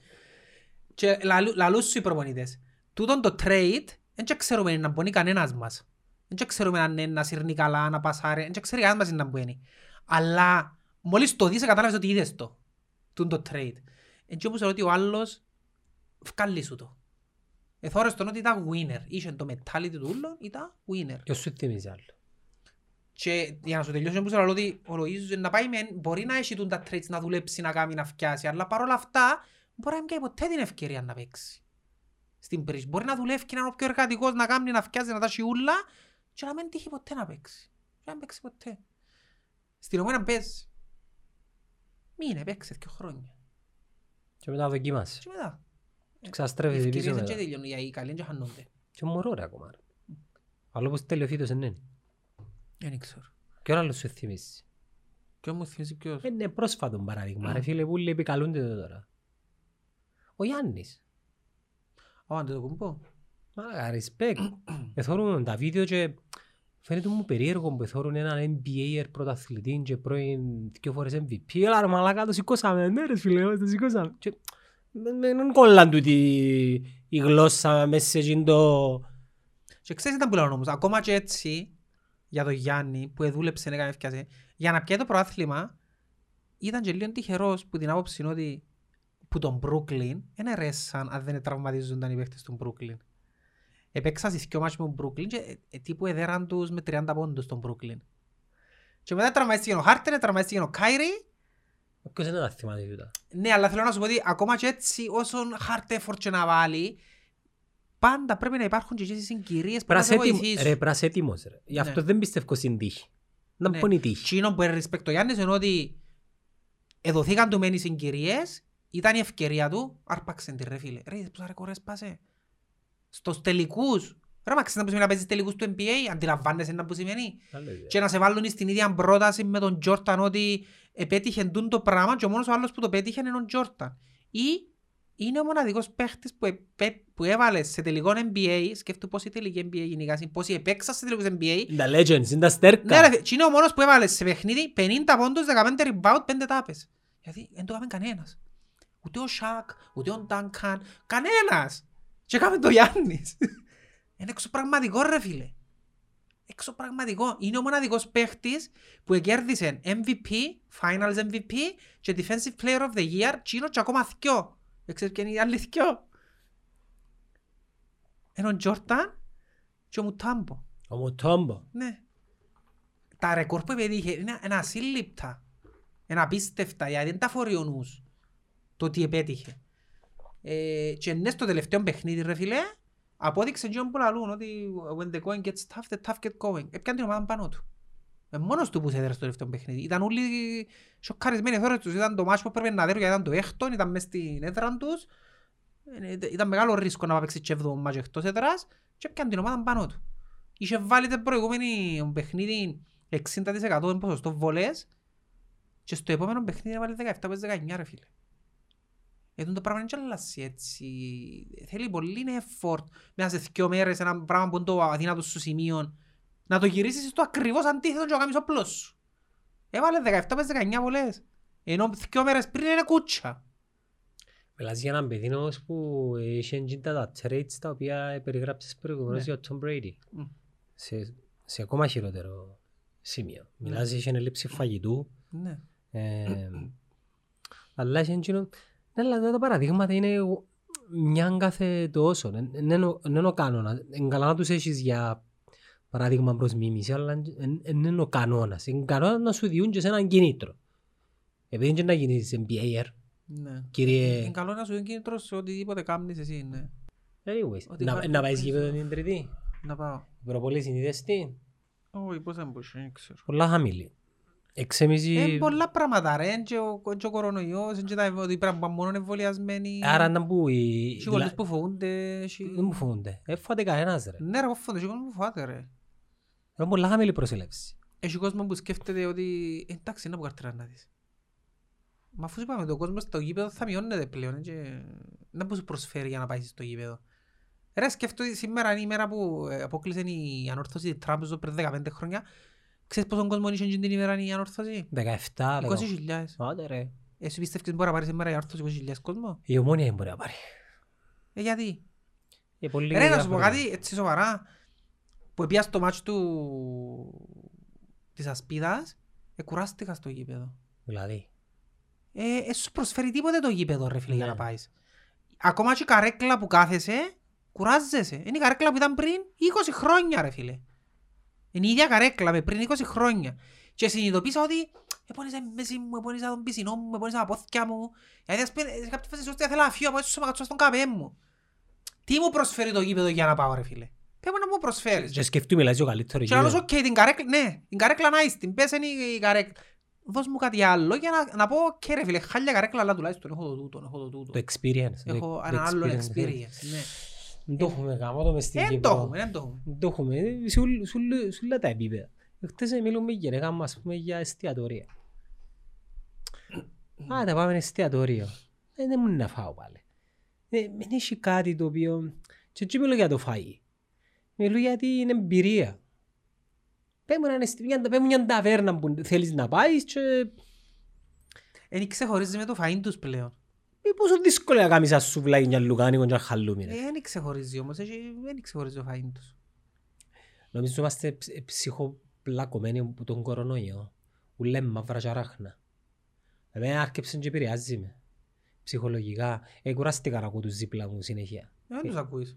Και λαλού- λαλούς σου οι προπονητές. Τούτον το trade, δεν και ξέρουμε να μπορεί κανένας μας. Δεν και ξέρουμε αν είναι να σύρνει καλά, να πασάρει. Δεν και ξέρει κανένας μας να μπορεί. Αλλά μόλις το δεις, κατάλαβες ότι είδες το. Τούν το trade. Εν και όπως ότι ο άλλος βγάλει σου το. Εθώρες τον ότι ήταν winner. Είχε το mentality του ούλων, ήταν winner.
Ποιος σου θυμίζει άλλο;
Και για να σου τελειώσω όπως λέω ότι ο Λοΐζος να πάει μεν, μπορεί να έχει τούν τα traits να δουλέψει, να κάνει, να φτιάσει, αλλά παρόλα αυτά μπορεί να μην κάνει ποτέ την ευκαιρία να παίξει. Στην πρίση. Μπορεί να δουλεύει και να είναι ο πιο εργατικός, να κάνει, να φτιάζει, να τα έχει ούλα και να μην τύχει ποτέ να παίξει. Και να μην παίξει ποτέ. Στην ομένα παίζει. Μείνε, παίξε δύο χρόνια.
Και μετά δοκίμασε.
Και μετά.
Και
Οι
ξαστρέφεται πίσω
ευκαιρίες δεν και
μετά.
τελειώνουν, οι- οι καλοί δεν και χάνονται.
Και μωρό ρε ακόμα. ρε. Άλλο πως τελειωθήτως είναι.
Δεν ξέρω.
Και άλλο σου θυμίζει.
Και μου θυμίζει ποιος;
Είναι πρόσφατο παράδειγμα ρε φίλε που όλοι επικαλούνται το τώρα. Ο Γιάννης.
Ω, αν το κουμπώ.
Μα respect. Εθώρουν τα βίντεο και φαίνεται μου περίεργο που εθώρουν έναν NBA πρωταθλητή και πρώην δυο φορές MVP. Έλα ρε μαλάκα το σηκώσαμε. Ναι ρε φίλε, το σηκώσαμε. Και με- με- δεν κόλλαν τούτη η γλώσσα μέσα σε εκείνο το...
Και ξέρεις τι ήταν που λέω όμως, ακόμα και έτσι, για τον Γιάννη που εδούλεψε να κάνει ευκαιρία, για να πιάει το πρωτάθλημα, ήταν και λίγο τυχερός που την άποψη είναι ότι που τον Brooklyn δεν ρέσαν αν δεν τραυματίζονταν οι παίχτες του Brooklyn. Επέξαν στις δυο μάτς με τον Brooklyn και ε, ε, τύπου εδέραν τους με 30 πόντους τον Brooklyn. Και μετά τραυματίστηκε ο Χάρτερ, τραυματίστηκε ο Κάιρι.
Ποιος είναι τα θυμάται τούτα;
Ναι, αλλά θέλω να σου πω ότι ακόμα και έτσι όσον hard effort και να βάλει, πάντα πρέπει να υπάρχουν και οι συγκυρίες που να
Πρας
σε
έτοιμ-
βοηθήσουν.
Ρε πρας έτοιμος ρε. Γι' αυτό
Ναι.
δεν πιστεύω στην τύχη. Να
Ναι.
πω είναι η τύχη.
Τσίνο που είναι respect ο Γιάννης είναι ότι εδωθήκαν του μεν οι συγκυρίες ήταν η ευκαιρία του, άρπαξε τη ρε φίλε. Ρε, πόσα ρεκόρ έσπασε. Στους τελικούς. Ρε, μα ξέρεις να που σημαίνει να παίζεις τελικούς του NBA, αντιλαμβάνεσαι να που σημαίνει.
Άλλο ιδέα.
Και να σε βάλουν στην ίδια πρόταση με τον Τζόρταν ότι επέτυχε τούν το πράγμα και ο μόνος ο άλλος που το πέτυχε είναι ο Τζόρταν. Ή είναι ο μοναδικός παίχτης που, επέ, που έβαλες σε τελικό NBA, σκέφτου πόσοι τελικοί NBA γενικά, είναι, πόσοι επέξαν σε τελικούς NBA.
Είναι τα legends, είναι τα στέρκα.
Ναι ρε, φίλε, και είναι ο μόνος που έβαλες σε παιχνίδι 50 πόντους, 15 rebound, 5 τάπες. Γιατί δεν το έκαμε κανένας. Ούτε ο Σακ, ούτε ο Ντάνκαν, κανένας. Και έκαμε το Γιάννης. Είναι εξωπραγματικό ρε φίλε. Εξωπραγματικό. Είναι ο μοναδικός παίχτης που κέρδισε MVP, Finals MVP και Defensive Player of the Year και είναι και ακόμα θκιο. Δεν ξέρεις ποια είναι η άλλη θκιο. Είναι ο Τζόρταν και ο Μουτάμπο.
Ο Μουτόμπο.
Ναι. Τα ρεκόρ που επέτυχε είναι είναι ασύλληπτα. Είναι απίστευτα, γιατί δεν τα φορεί ο νους. Το τι επέτυχε. Ε, και ναι στο τελευταίο παιχνίδι ρε φίλε, απόδειξε και που λαλούν ότι when the going gets tough, the tough get going. Έπιαν την ομάδα πάνω του. Ε, μόνος του που σε έδερε στο τελευταίο παιχνίδι. Ήταν όλοι σοκαρισμένοι θόρες τους. Ήταν το μάτσο που πρέπει να δέρουν γιατί ήταν το έκτον, ήταν μες στην έδρα τους. Ε, Ήταν μεγάλο ρίσκο να παίξει και έβδομο μάτσο εκτός έδρας και έπιαν την ομάδα πάνω του. Είχε βάλει το προηγούμενο παιχνίδι 60% ποσοστό βολές και στο επόμενο παιχνίδι έβαλε 17 πες 19 ρε φίλε. Γιατί το πράγμα είναι και αλλάσει έτσι. Θέλει πολύ effort μέσα σε δυο μέρες ένα πράγμα που είναι το αδύνατο σου σημείο να το γυρίσεις στο ακριβώς αντίθετο και να κάνεις όπλος σου. Έβαλε 17 πες 19 βολές. Ενώ δυο μέρες πριν είναι κούτσα.
Μιλάς για έναν παιδί όμως που είχε εγγύντα τα traits τα οποία περιγράψες προηγουμένως
Ναι.
για τον Tom Brady.
Μμ.
Σε, σε ακόμα χειρότερο σημείο. Μιλάς είχε έλλειψη φαγητού.
Ναι.
Ε, αλλά είχε εκείνο... Ναι, αλλά εδώ τα παραδείγματα είναι μια κάθε τόσο. Δεν είναι ο κανόνας. Είναι καλά να τους έχεις για παράδειγμα προς μίμηση, αλλά δεν είναι ο κανόνας. Είναι κανόνας να σου διούν και σε έναν κινήτρο. Επειδή και να γίνεις MBAer,
Ναι.
κύριε...
Είναι καλό να σου είναι κίνητρο σε οτιδήποτε κάνεις εσύ, ναι.
Anyways,
Ότι
να,
υπάρχει
να πάεις
πίσω.
γήπεδο την τρίτη.
Να πάω.
Προπολή συνειδες τι.
Όχι, πώς δεν μπορούσε, δεν ξέρω.
Πολλά χαμηλή. Εξέμιση...
Είναι πολλά πράγματα ρε, και ο, και ο κορονοϊός, και τα ότι πρέπει να πάνε μόνο εμβολιασμένοι.
Άρα να που οι...
Και κολλές που φοβούνται. και-
Δεν μου φοβούνται. Ε, φάτε κανένας ρε.
Ναι ρε, εγώ φοβούνται, και κόσμο που φοβάται ρε.
Είναι πολλά χαμηλή προσέλευση.
Έχει κόσμο που σκέφτεται ότι εντάξει είναι από καρτέρα να δεις. Μα αφού σου είπαμε το κόσμο στο γήπεδο θα μειώνεται πλέον και δεν που σου προσφέρεις για να πάεις στο γήπεδο. Ρε σκέφτομαι ότι σήμερα είναι η μέρα που ε, απόκλεισε η ανόρθωση της Τραμπζο πριν 15 χρόνια. Ξέρεις πόσον κόσμο είχε εκείνη την ημέρα η ανόρθωση;
17,
20.000.
Άντε ρε.
Εσύ πιστεύεις μπορεί να πάρει σήμερα η ανόρθωση 20.000 κόσμο;
Η ομόνια δεν μπορεί να πάρει.
Ε, γιατί;
Ε, πολύ
Ρε να
λίγα
σου πω
πράγματα.
κάτι έτσι σοβαρά. Που πήγα στο μάτσο του... της Ασπίδας, εκουράστηκα στο γήπεδο.
Δηλαδή.
Ε, ε, σου προσφέρει τίποτε το γήπεδο ρε φίλε για
Ναι.
να πάεις. Ακόμα και η καρέκλα που κάθεσαι, κουράζεσαι. Είναι η καρέκλα που ήταν πριν 20 χρόνια ρε φίλε. Είναι η ίδια καρέκλα με πριν 20 χρόνια. Και συνειδητοποίησα ότι επόνησα η μέση μου, επόνησα τον πισινό μου, επόνησα τα πόδκια μου. Γιατί ας πούμε, σε κάποια φάση σου θέλω να φύγω από έτσι στο στον καναπέ μου. Τι μου προσφέρει το γήπεδο για να πάω ρε φίλε; Πρέπει να μου προσφέρεις;
Και σκεφτούμε, μιλάς για το καλύτερος
Και άλλος,
γήπεδο.
οκ, την καρέκλα, ναι, την καρέκλα να είσαι, την πες είναι η καρέκλα. Δώσ' μου κάτι άλλο για να, να πω, «Οκ, ρε φίλε, χάλια καρέκλα, αλλά τουλάχιστον έχω το τούτο, έχω το τούτο.
Το experience.
Έχω
το
ένα άλλο
experience.
experience, ναι.
Δεν το έχουμε γάμο το μες στην
Δεν το
Κύπρο.
έχουμε, δεν το έχουμε.
Δεν το έχουμε. ε, σε ούλ- σε ούλ- σε όλα τα επίπεδα. Χτες ε, μιλούμε για γυναίκα μας, ας πούμε, για εστιατορία. Α, τα πάμε εστιατόριο. Ε, δεν μου να φάω πάλι. Ε, μην έχει κάτι το οποίο... Και έτσι μιλώ για το φαΐ. Μιλώ για την εμπειρία. Πες μου έναν εστι- μια- πες μου μια ταβέρνα που θέλεις να πάεις και
Εν ξεχωρίζεις με το φαΐν τους πλέον.
Ε, πόσο δύσκολο είναι να κάνεις ένα σουβλάκι, μια λουκάνικο και ένα χαλούμι. ρε.
Ε, Εν ξεχωρίζει όμως, έχει- δεν ξεχωρίζει το φαΐν τους.
Νομίζω είμαστε ψ- ε, ψυχοπλακωμένοι από τον κορονοϊό. Που λέμε μαύρα και ράχνα. Εμένα άρκεψε και επηρεάζει με. Ψυχολογικά. Ε, κουράστηκα να ακούω τους δίπλα μου συνέχεια.
Δεν τους ακούεις.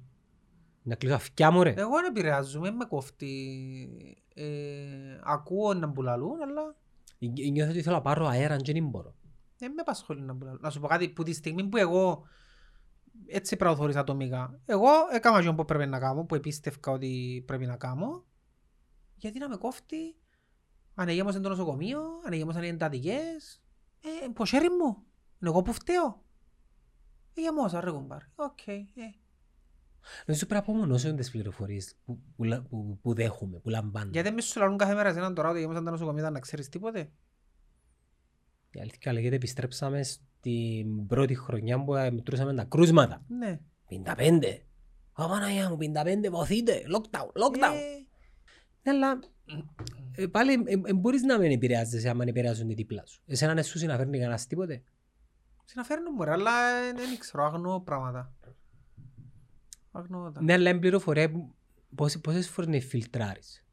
Να κλείσω αυτιά μου ρε.
Εγώ δεν επηρεάζομαι, με κόφτει. Ε, Ακούω να μπουλαλούν, αλλά
Ε, Νιώθω ότι θέλω να πάρω αέρα και δεν μπορώ.
Δεν με απασχολεί να μπουλαλούν. Να σου πω κάτι, που τη στιγμή που εγώ έτσι προωθωρείς ατομικά, εγώ έκανα και που πρέπει να κάνω, που επίστευκα ότι πρέπει να κάνω, γιατί να με κόφτει, ανεγέμωσαν το νοσοκομείο, ανεγέμωσαν οι εντατικές, ε, πως χέρι μου, είναι εγώ που φταίω. Ε, Για μόσα ρε κουμπάρ. Οκ. ε.
Νομίζω πρέπει να απομονώσουν τις πληροφορίες που, που, λα- που, που δέχομαι, που λαμβάνω.
Γιατί εμείς σου λαλούν κάθε μέρα σε έναν τώρα ότι γεμίσαν τα νοσοκομεία να ξέρεις τίποτε.
Η αλήθεια λέγεται επιστρέψαμε στην πρώτη χρονιά που ε, μετρούσαμε τα κρούσματα.
Ναι.
55. Ω Παναγιά μου, 55, βοηθείτε. Lockdown, lockdown.
Ε,
Ναι, αλλά ε, πάλι ε, ε, μπορείς να μην επηρεάζεσαι άμα επηρεάζουν οι δίπλα σου. Εσένα δεν σου συναφέρνει κανένας τίποτε;
Συναφέρνουν μου ρε, αλλά ε, δεν ξέρω, αγνώ πράγματα. Αγνώ τα.
Ναι, αλλά είναι πληροφορία που πόσες, πόσες φορές να φιλτράρεις.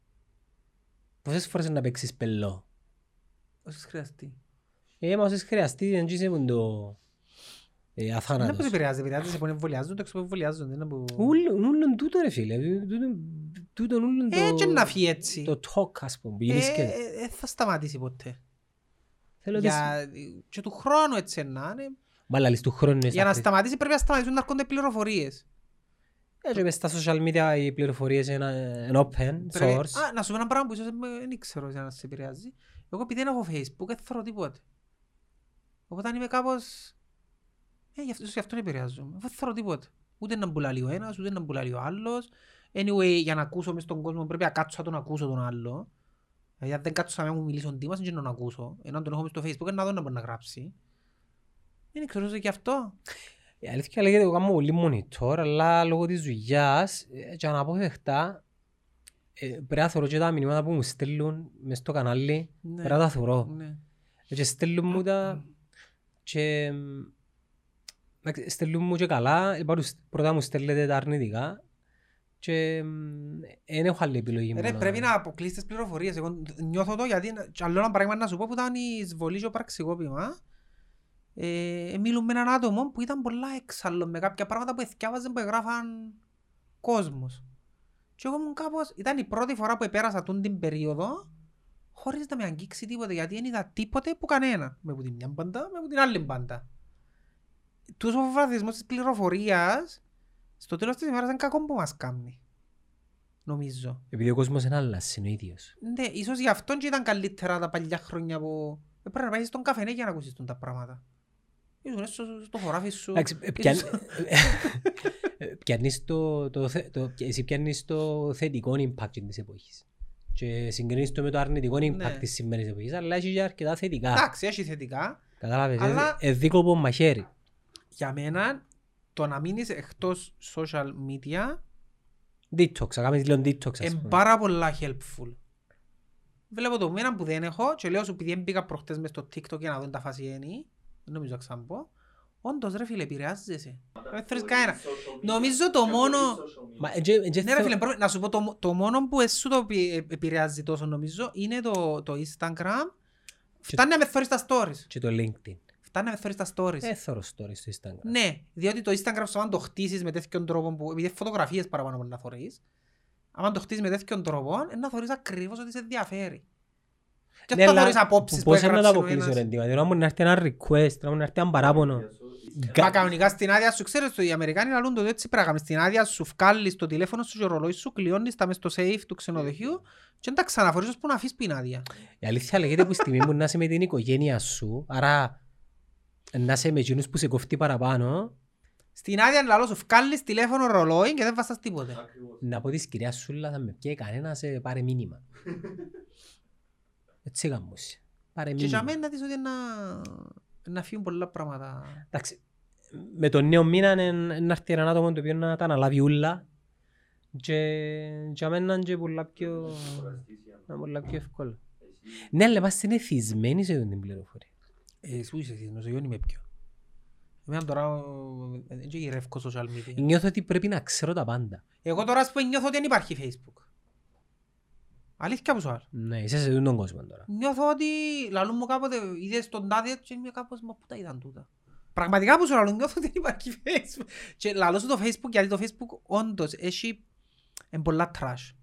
Πόσες φορές να παίξεις πελό.
Όσες χρειαστεί.
Ε, μα όσες χρειαστεί, δεν είσαι το ε,
Δεν πως
αθάνατος.
επηρεάζει, επηρεάζει σε που εμβολιάζονται, έξω που εμβολιάζονται. είναι που-
Ούλον ούλον τούτο ρε φίλε. Τούτον- Τούτον ούλον το...
Ε, και να φύγει έτσι.
Το talk ας πούμε. που
Ε,
γεννήσκεται.
ε, ε, θα σταματήσει ποτέ.
Θέλω τις...
Για... Και του χρόνου έτσι να είναι.
Μα λαλείς του χρόνου είναι
Για να
στα-
σταματήσει πρέπει να σταματήσουν να έρχονται πληροφορίες.
Ε, και μες στα social media οι πληροφορίες είναι είναι open
Πρέπει-
source.
Α, να σου πω ένα πράγμα που ίσως δεν δεν ξέρω για να σε επηρεάζει. Εγώ επειδή δεν έχω facebook, δεν θέλω τίποτε. Οπότε αν είμαι κάπως... Ε, γι' αυτό, ίσως γι' αυτό επηρεάζομαι. Δεν θέλω τίποτε. Ούτε να μπουλάλει ο ένας, ούτε να μπουλάλει ο άλλος. Anyway, για να ακούσω μες στον κόσμο πρέπει να κάτσω να τον ακούσω τον άλλο. Δηλαδή αν δεν κάτσω να μου μιλήσω τίμας, δεν να τον ακούσω. Ενώ αν τον έχω μες στο facebook, να δω να μπορεί να γράψει. Δεν ξέρω ίσως και αυτό.
Η αλήθεια λέγεται εγώ κάνω πολύ monitor, αλλά λόγω της δουλειάς ε, και αναπόφευκτα ε, πρέπει να θωρώ και τα μηνύματα που μου στέλνουν μες στο κανάλι,
Ναι.
πρέπει να τα θωρώ.
Ναι.
Και στέλνουν μου τα και μ, εντάξει, στέλνουν μου και καλά, ε, πρώτα- πρώτα μου στέλνετε τα αρνητικά και δεν έχω άλλη επιλογή
Ρε,
μόνο.
πρέπει να αποκλείσεις τις πληροφορίες. Εγώ νιώθω το γιατί, και άλλο ένα πράγμα να σου πω που ήταν η εισβολή και ο πραξικόπημα. Ε, μιλούν με έναν άτομο που ήταν πολλά έξαλλο με κάποια πράγματα που εθιάβαζαν που εγγράφαν κόσμος. Και εγώ ήμουν κάπως, ήταν η πρώτη φορά που επέρασα τούν την περίοδο χωρίς να με αγγίξει τίποτε γιατί δεν είδα τίποτε που κανένα. Με που την μια μπάντα, με που την άλλη μπάντα. Τους ο φοβαδισμός της πληροφορίας στο τέλος της ημέρας είναι κακό που μας κάνει. Νομίζω.
Επειδή ο κόσμος είναι άλλας, είναι ο ίδιος.
Ναι, ίσως γι' αυτό και ήταν καλύτερα τα παλιά χρόνια που ε, πρέπει να πάει στον καφενέ για να ακούσεις τον τα πράγματα. Ήσουν στο, στο χωράφι σου.
Εντάξει, ε,
και
πιαν-
σου-
ε, πιάνεις το, το, θε- το, εσύ πιάνεις το θετικό impact της εποχής. Και συγκρίνεις το με το αρνητικό impact
Ναι.
της σημερινής εποχής, αλλά έχει και αρκετά θετικά.
Εντάξει, έχει θετικά.
Κατάλαβες,
Αλλά-
ε, ε, δίκοπο μαχαίρι.
Για μένα, το να μείνεις εκτός social media
Detox, να κάνεις λίγο detox ας
είναι
πούμε.
πάρα πολλά helpful. Βλέπω το μήνα που δεν έχω και λέω σου επειδή μπήκα προχτές μες στο TikTok για να δω τα φάση είναι, δεν νομίζω να ξαναπώ. Όντως ρε φίλε, επηρεάζεσαι. Δεν θέλεις κανένα. Νομίζω το μόνο...
Μα, ε, και- ε, και
Ναι ρε
θεω-
φίλε, πρέπει να σου πω το, το μόνο που εσύ το επι- επηρεάζει τόσο νομίζω είναι το, το Instagram. Φτάνει να με θωρείς τα stories.
και το LinkedIn.
Φτάνει να με θωρείς τα stories.
Ε, θωρώ stories στο Instagram.
Ναι, διότι το Instagram σου αν το χτίσεις με τέτοιον τρόπο που επειδή φωτογραφίες παραπάνω μπορεί να θωρείς αν το χτίσεις με τέτοιον τρόπο ε, να θωρείς ακριβώς ότι σε ενδιαφέρει. Και
Ναι,
θα
αλλά
θωρείς απόψεις που
Πώς είναι να
έγραψε
το
ο
αποκλείσω
ένας.
ρε ντύμα, να μου να έρθει ένα request, να μου να έρθει ένα παράπονο.
Μα κανονικά στην άδεια σου, ξέρεις το, οι Αμερικάνοι λαλούν το έτσι πράγμα. Στην άδεια σου βγάλεις το τηλέφωνο σου και ο ρολόι σου, κλειώνεις τα μες στο safe του ξενοδοχείου και δεν τα ξαναφορείς ώσπου να αφήσεις την άδεια.
Η αλήθεια λέγεται που στιγμή που να είσαι με την οικογένεια σου, άρα να είσαι με εκείνους που σε κοφτεί παραπάνω,
Στην άδεια λαλό σου βγάλεις τηλέφωνο ρολόι και δεν βαστάς τίποτε.
να πω της κυρίας Σούλα θα με πιέει κανένα σε πάρε μήνυμα. Έτσι γαμούσε. Πάρε
Και για
μήνυμα.
μένα της ότι να, να φύγουν πολλά πράγματα.
Εντάξει, με τον νέο μήνα είναι να έρθει ένα άτομο το οποίο να τα αναλάβει ούλα και για μένα είναι και πολλά πιο, είναι πολλά πιο εύκολο. Ναι, αλλά είμαστε εθισμένοι σε αυτή την πληροφορία.
Ε, Εσύ που είσαι θυσμός, εγώ δεν είμαι πιο. Εμένα τώρα ε, δεν γυρεύκω social media.
Νιώθω ότι πρέπει να ξέρω τα πάντα.
Εγώ τώρα ας πούμε νιώθω ότι δεν υπάρχει facebook. Αλήθεια που σου άλλο.
Ναι, είσαι σε αυτόν τον κόσμο τώρα.
Νιώθω ότι λαλούν μου κάποτε είδες τον τάδε και είμαι κάπως μα πού τα είδαν τούτα. Πραγματικά που σου λαλούν νιώθω ότι δεν υπάρχει facebook. Και λαλώ σου το facebook γιατί το facebook όντως έχει είναι πολλά trash.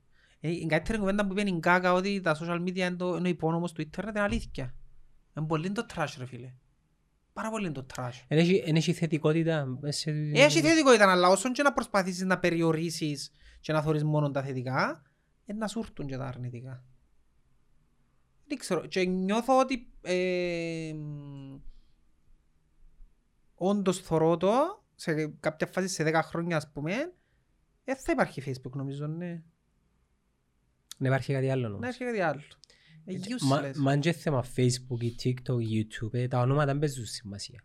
Ε, Η καλύτερη κουβέντα που είπε η Γκάκα ότι τα social media είναι, το, είναι ο υπόνομος του ίντερνετ είναι αλήθεια. Είναι πολύ το trash ρε φίλε. Πάρα πολύ το trash.
Εν έχει, εν έχει θετικότητα. μέσα σε-
Έχει θετικότητα, αλλά όσον και να προσπαθήσεις να περιορίσεις και να θωρείς μόνο τα θετικά, ε, να σου έρθουν και τα αρνητικά. Δεν ξέρω. Και νιώθω ότι ε, μ, όντως θωρώ το, σε κάποια φάση σε 10 χρόνια ας πούμε, δεν θα υπάρχει Facebook νομίζω, ναι.
Να υπάρχει κάτι άλλο
Να
όμως.
έχει κάτι άλλο. Ε,
Μα-
useless.
Μα αν και θέμα Facebook ή TikTok ή YouTube, ε, τα ονόματα δεν παίζουν σημασία.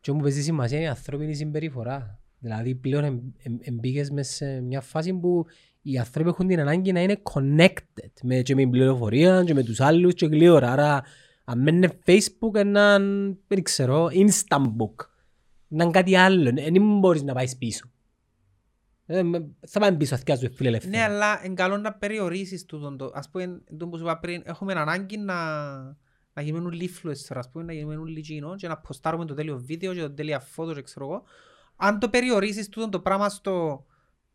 Και όπου παίζει σημασία είναι η ανθρώπινη συμπεριφορά. Δηλαδή πλέον εμ- εμ- εμπήκες μες σε μια φάση που οι άνθρωποι έχουν την ανάγκη να είναι connected με, και με την πληροφορία και με τους άλλους και γλύωρα. Άρα αν δεν είναι Facebook έναν, δεν ξέρω, instant book. Έναν κάτι άλλο. Δεν μπορείς να πάεις πίσω. Ε, με- θα πάμε πίσω, αθιάζω φίλε
Ναι,
ελεύθερα.
αλλά είναι καλό να περιορίσεις τούτον το. Ας πούμε, τούτο που σου είπα πριν, έχουμε ανάγκη να, να γίνουμε όλοι influencer, ας πούμε, να γίνουμε όλοι κοινό και να ποστάρουμε το τέλειο βίντεο και το τέλειο φώτο και ξέρω εγώ. Αν το περιορίσεις τούτον το πράγμα στο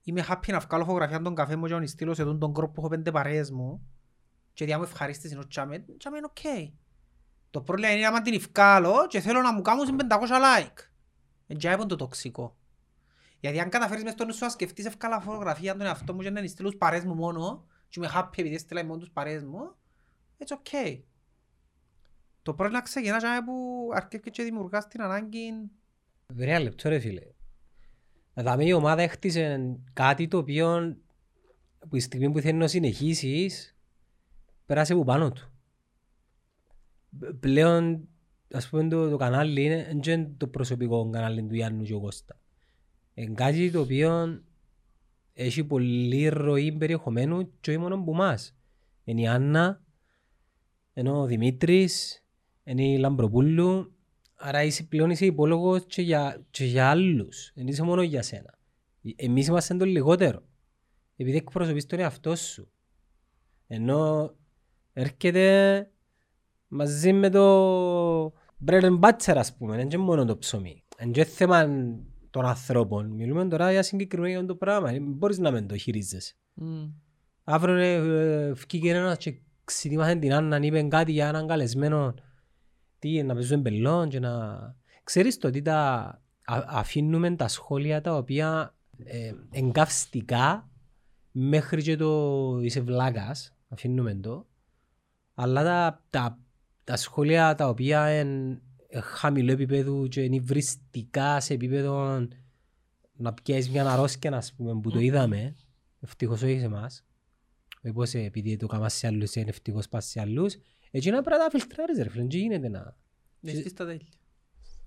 είμαι happy να βγάλω φωτογραφία τον καφέ μου και να στείλω σε τούτον το group που έχω πέντε παρέες μου και διά μου ευχαρίστηση είναι ως τζιαμέ, τζιαμέ είναι οκ. Το πρόβλημα είναι άμα την ευκάλω και θέλω να μου κάνουν 500 like. Έτσι το τοξικό. Γιατί αν καταφέρεις μες στο νου σου να σκεφτείς ευκάλα φωτογραφία τον εαυτό μου και να στείλω τους παρέες μου μόνο και είμαι happy επειδή έστειλα μόνο τους παρέες μου, it's okay. Το πρόβλημα ξεκινά και που αρκεύει και δημιουργάς την ανάγκη
Βρέα λεπτό ρε φίλε. Δηλαδή η ομάδα έχτισε κάτι το οποίο που η στιγμή που θέλει να συνεχίσεις πέρασε από πάνω του. Π- Πλέον ας πούμε το, το κανάλι είναι δεν είναι το προσωπικό κανάλι του Γιάννου και ο Κώστα. Είναι κάτι το οποίο έχει πολύ ροή περιεχομένου και όχι μόνο από εμάς. Είναι η Άννα, είναι ο Δημήτρης, είναι η Λαμπροπούλου, άρα είσαι πλέον είσαι υπόλογος και για, και για άλλους, δεν είσαι μόνο για σένα. Εμείς είμαστε το λιγότερο, επειδή εκπροσωπείς τον εαυτό σου. Ενώ έρχεται μαζί με το bread and butter ας πούμε, δεν είναι μόνο το ψωμί. Είναι και θέμα των ανθρώπων. Μιλούμε τώρα για συγκεκριμένο το πράγμα, δεν μπορείς να μην το χειρίζεσαι. Αύριο ε, ε, βγήκε ένας και ξετοίμασε την Άννα, είπε κάτι για έναν καλεσμένο τι, να παίζουμε μπελόν και να... Ξέρεις το ότι τα α- αφήνουμε τα σχόλια τα οποία ε, εγκαυστικά μέχρι και το είσαι βλάκας, αφήνουμε το, αλλά τα, τα, τα σχόλια τα οποία είναι χαμηλό επίπεδο και είναι υβριστικά σε επίπεδο να πιέσεις μια αρρώσκια, ας πούμε, που το είδαμε, ευτυχώς όχι σε εμάς, όχι πως ε, επειδή το κάμα σε άλλους είναι ευτυχώς πας σε άλλους, έτσι να πρέπει να τα φιλτράρεις ρε φίλε, δεν γίνεται να...
Ναι, σβήσεις τα τέλεια.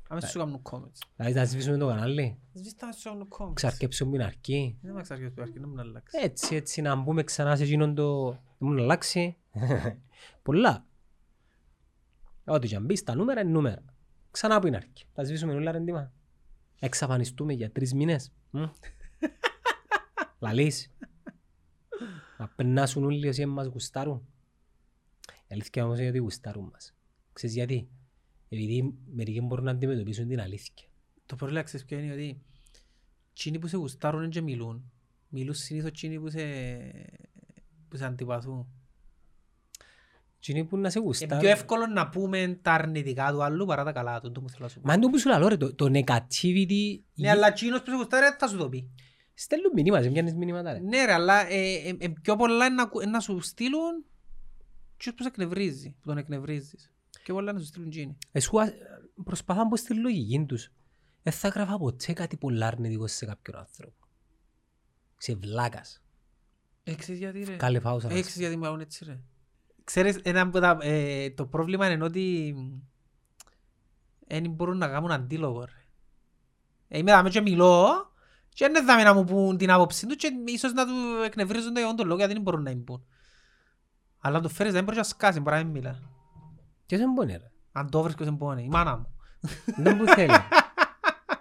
Άμεσα σου κάνουν comments.
Δηλαδή να σβήσουμε το κανάλι,
Σβήσεις τα σου κάνουν comments.
ξαρκέψουμε την αρκή,
Δεν με ξαρκεύει το αρχή, δεν μου να αλλάξει.
έτσι έτσι να μπούμε ξανά σε εκείνον το... Δεν μου να αλλάξει. Πολλά. Ό,τι και αν μπεις, τα νούμερα είναι νούμερα. Ξανά που είναι αρκή. Τα σβήσουμε όλα ρε ντύμα. Εξαφανιστούμε για τρεις μήνες. Μμ. Λαλείς. Να περνάσουν όλοι όσοι μας γουστάρουν. Η αλήθεια όμως είναι ότι γουστάρουν μας. Ξέρεις γιατί; Επειδή μερικοί μπορούν να αντιμετωπίσουν την αλήθεια.
Το πρόβλημα ξέρεις ποιο είναι ότι εκείνοι που σε γουστάρουν και μιλούν, μιλούν συνήθως εκείνοι που σε, που σε αντιπαθούν.
Τι είναι που να σε
Είναι
γουστάρουν.
πιο εύκολο να πούμε τα αρνητικά του άλλου παρά τα καλά του. το που θέλω να σου πω.
Μα είναι το που σου λέω ρε, το, το negativity
Ναι, αλλά εκείνος που σε γουστάρει δεν θα σου το πει.
στέλνουν μηνύματα, δεν πιάνεις μηνύματα ρε.
Ναι ρε, αλλά ε, ε, ε, πιο πολλά είναι να, ακου- να σου στείλουν ποιος που σε εκνευρίζει, που τον εκνευρίζεις. Πιο πολλά να σου στείλουν εκείνοι.
Εσού α- προσπαθώ να μπω στη λογική τους. Δεν θα γράφα ποτέ κάτι πολύ αρνητικό σε κάποιον άνθρωπο. Σε βλάκας.
Έξεις γιατί ρε.
Κάλε φάουσα. να
Έξεις γιατί μου κάνουν έτσι ρε. Ξέρεις, ένα από τα, ε, το πρόβλημα είναι ότι δεν μπορούν να κάνουν αντίλογο ρε. Ε, είμαι δάμε και μιλώ και δεν δάμε να μου πούν την άποψη τους και ίσως να του εκνευρίζονται για τον λόγο γιατί δεν μπορούν να μου πούν. Αλλά αν το φέρεις δεν μπορείς να σκάσεις, μπορεί να μην μιλάς.
Ποιος δεν μπορεί ρε.
Αν το βρίσκω δεν μπορεί, η μάνα μου.
Δεν που θέλει.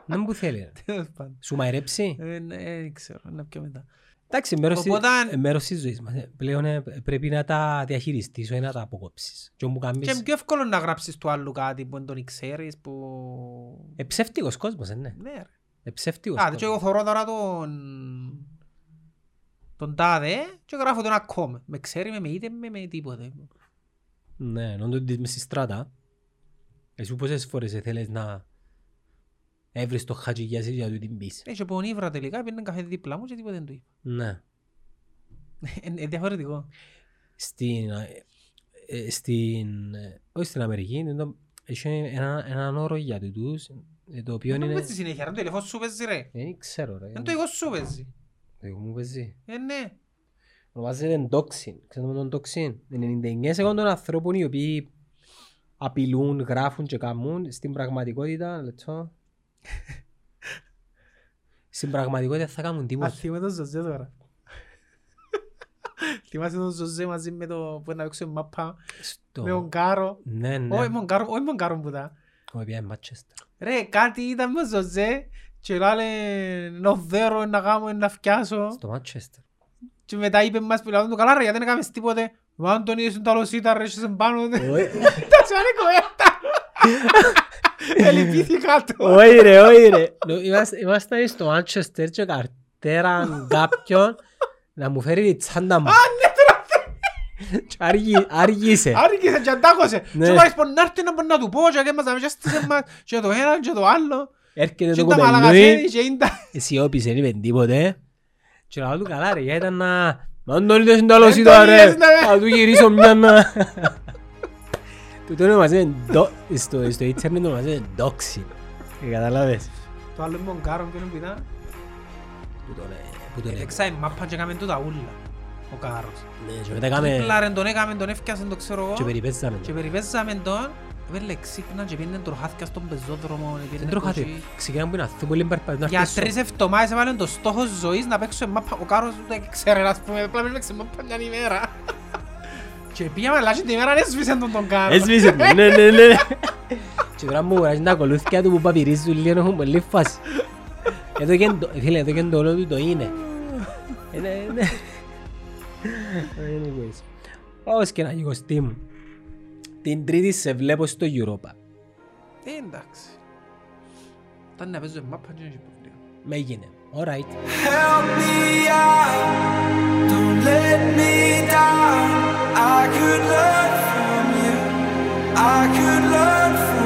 Δεν που θέλει ρε.
Τέλος πάντων.
Σου μαϊρέψει;
Ε, ναι, Δεν ξέρω, να πιο μετά.
Εντάξει, μέρος, της-
Οπότε-
ε, μέρος της ζωής μας. Ε, Πλέον ε, πρέπει να τα διαχειριστείς, όχι να τα αποκόψεις. Και όπου
Και
κάνεις...
είναι πιο εύκολο να γράψεις του άλλου κάτι που δεν τον ξέρεις, που...
Ε, ψεύτικος κόσμος, ε, ναι.
Ναι ρε.
Ε, ψεύτικος
Α, και εγώ
κόσμος.
θωρώ τώρα τον... τον τάδε και γράφω τον ακόμα. Με ξέρει, με με είτε με, με τίποτε.
Ναι, ενώ το δεις μες στη στράτα. Εσύ πόσες φορές θέλεις να έβρεις το χατζηγιάζι για να του την πεις;
Έχει από νύβρα τελικά, πήρνε καφέ δίπλα μου και τίποτε δεν του είπα.
Ναι.
Είναι διαφορετικό.
Στην, ε, ε, στην, ε, όχι στην Αμερική, είναι το, Έχει ένα, έναν όρο για τούτους, ε, το οποίο
Δεν
είναι...
παίζει συνέχεια, ρε, το τηλεφώνο σου παίζει ρε.
Δεν ξέρω ρε.
Δεν το εγώ σου παίζει.
Το εγώ μου παίζει.
Ε, ναι.
Ονομάζεται doxing. Ξέρετε τον doxing. 99% των ανθρώπων οι οποίοι απειλούν, γράφουν και κάνουν στην πραγματικότητα, λεπτό. στην πραγματικότητα θα κάνουν
Α,
τίποτα.
θυμάμαι τον Ζωζέ τώρα. Θυμάσαι τον Ζωζέ μαζί με το που να παίξουμε μάπα
Στο...
με τον Κάρο.
Ναι, ναι.
Όχι με τον Κάρο, όχι με τον Κάρο που ήταν.
Όχι, πια Μάτσεστερ.
Ρε, κάτι ήταν με τον Ζωζέ και λάλε «Νο δέρο να κάνω, να φτιάσω».
Στο Μάτσεστερ.
Και μετά είπε μας που λάβουν το καλά ρε, γιατί δεν έκαμες τίποτε. Μα αν τον είδες τον τάλος ήταν ρε, είσαι πάνω. Τα τσάνε κοέτα. Ελυπήθηκα το.
Όχι ρε, όχι ρε. Νο- είμαστε- Ήμασταν στο Μάτσεστερ και καρτέραν κάποιον να μου φέρει τη τσάντα μου. Και άργη- Άργησε.
Άργησε και αντάχωσε.
Ναι.
Και πάρεις πον να έρθει να μπορεί να του πω και έκαιμας να στήσε μας και το ένα και το άλλο.
Έρχεται
Και
το
τα
κοπελούι.
μαλακασένεις και είναι τα...
Σιώπησε, δεν είπε τίποτε. Και λέω του καλά ρε, γιατί ήταν να... Μα αν τον είδες στην τάλος
Δεν
ήταν
τον
ρε,
είδες, ναι.
θα του γυρίσω μια να... Του το ονομάζεται ντο- στο στο ίντερνετ το ονομάζεται doxing. Ε, Καταλάβες.
Το άλλο είναι τον Κάρον ποιον που ήταν.
Που τον ε, που τον
Έξα η μάπα και έκαμε τούτα ούλα. Ο Κάρος.
Ναι, και μετά κάμε...
Πλάρεν τον έκαμε, τον έφτιασαν το ξέρω εγώ.
Και περιπέζαμε.
Και περιπέζαμε τον. Έβαλε ξύπνα και πήγαινε τροχάθηκα στον πεζόδρομο.
Δεν
πήγαινε
τρώχατε.
κοτσί.
Ξεκινάμε που είναι αυτό πολύ περπατή. να
Για
έρθεις
τρεις
σου.
εβδομάδες έβαλε το στόχος ζωής να παίξω μάπα. Ο Κάρος δεν ξέρει να πούμε, απλά μην παίξει μάπα μια ημέρα. Και πήγαμε αλλά και την ημέρα έσβησε τον τον Κάρος.
Έσβησε του, ναι, ναι, ναι. Και τώρα μου βγάζουν τα ακολούθηκια του που παπυρίζουν λίγο έχουν πολύ φάση. Εδώ και το, φίλε, εδώ και το όλο του το είναι. Ε, ναι, ναι. Anyways. Όπως και να γιγωστή μου. Την τρίτη σε βλέπω στο Europa.
Ε, εντάξει. Όταν να παίζω μάπα δεν έχει πρόβλημα.
Με έγινε. Alright.
Help me out, don't let me down. I could learn from you, I could learn from you.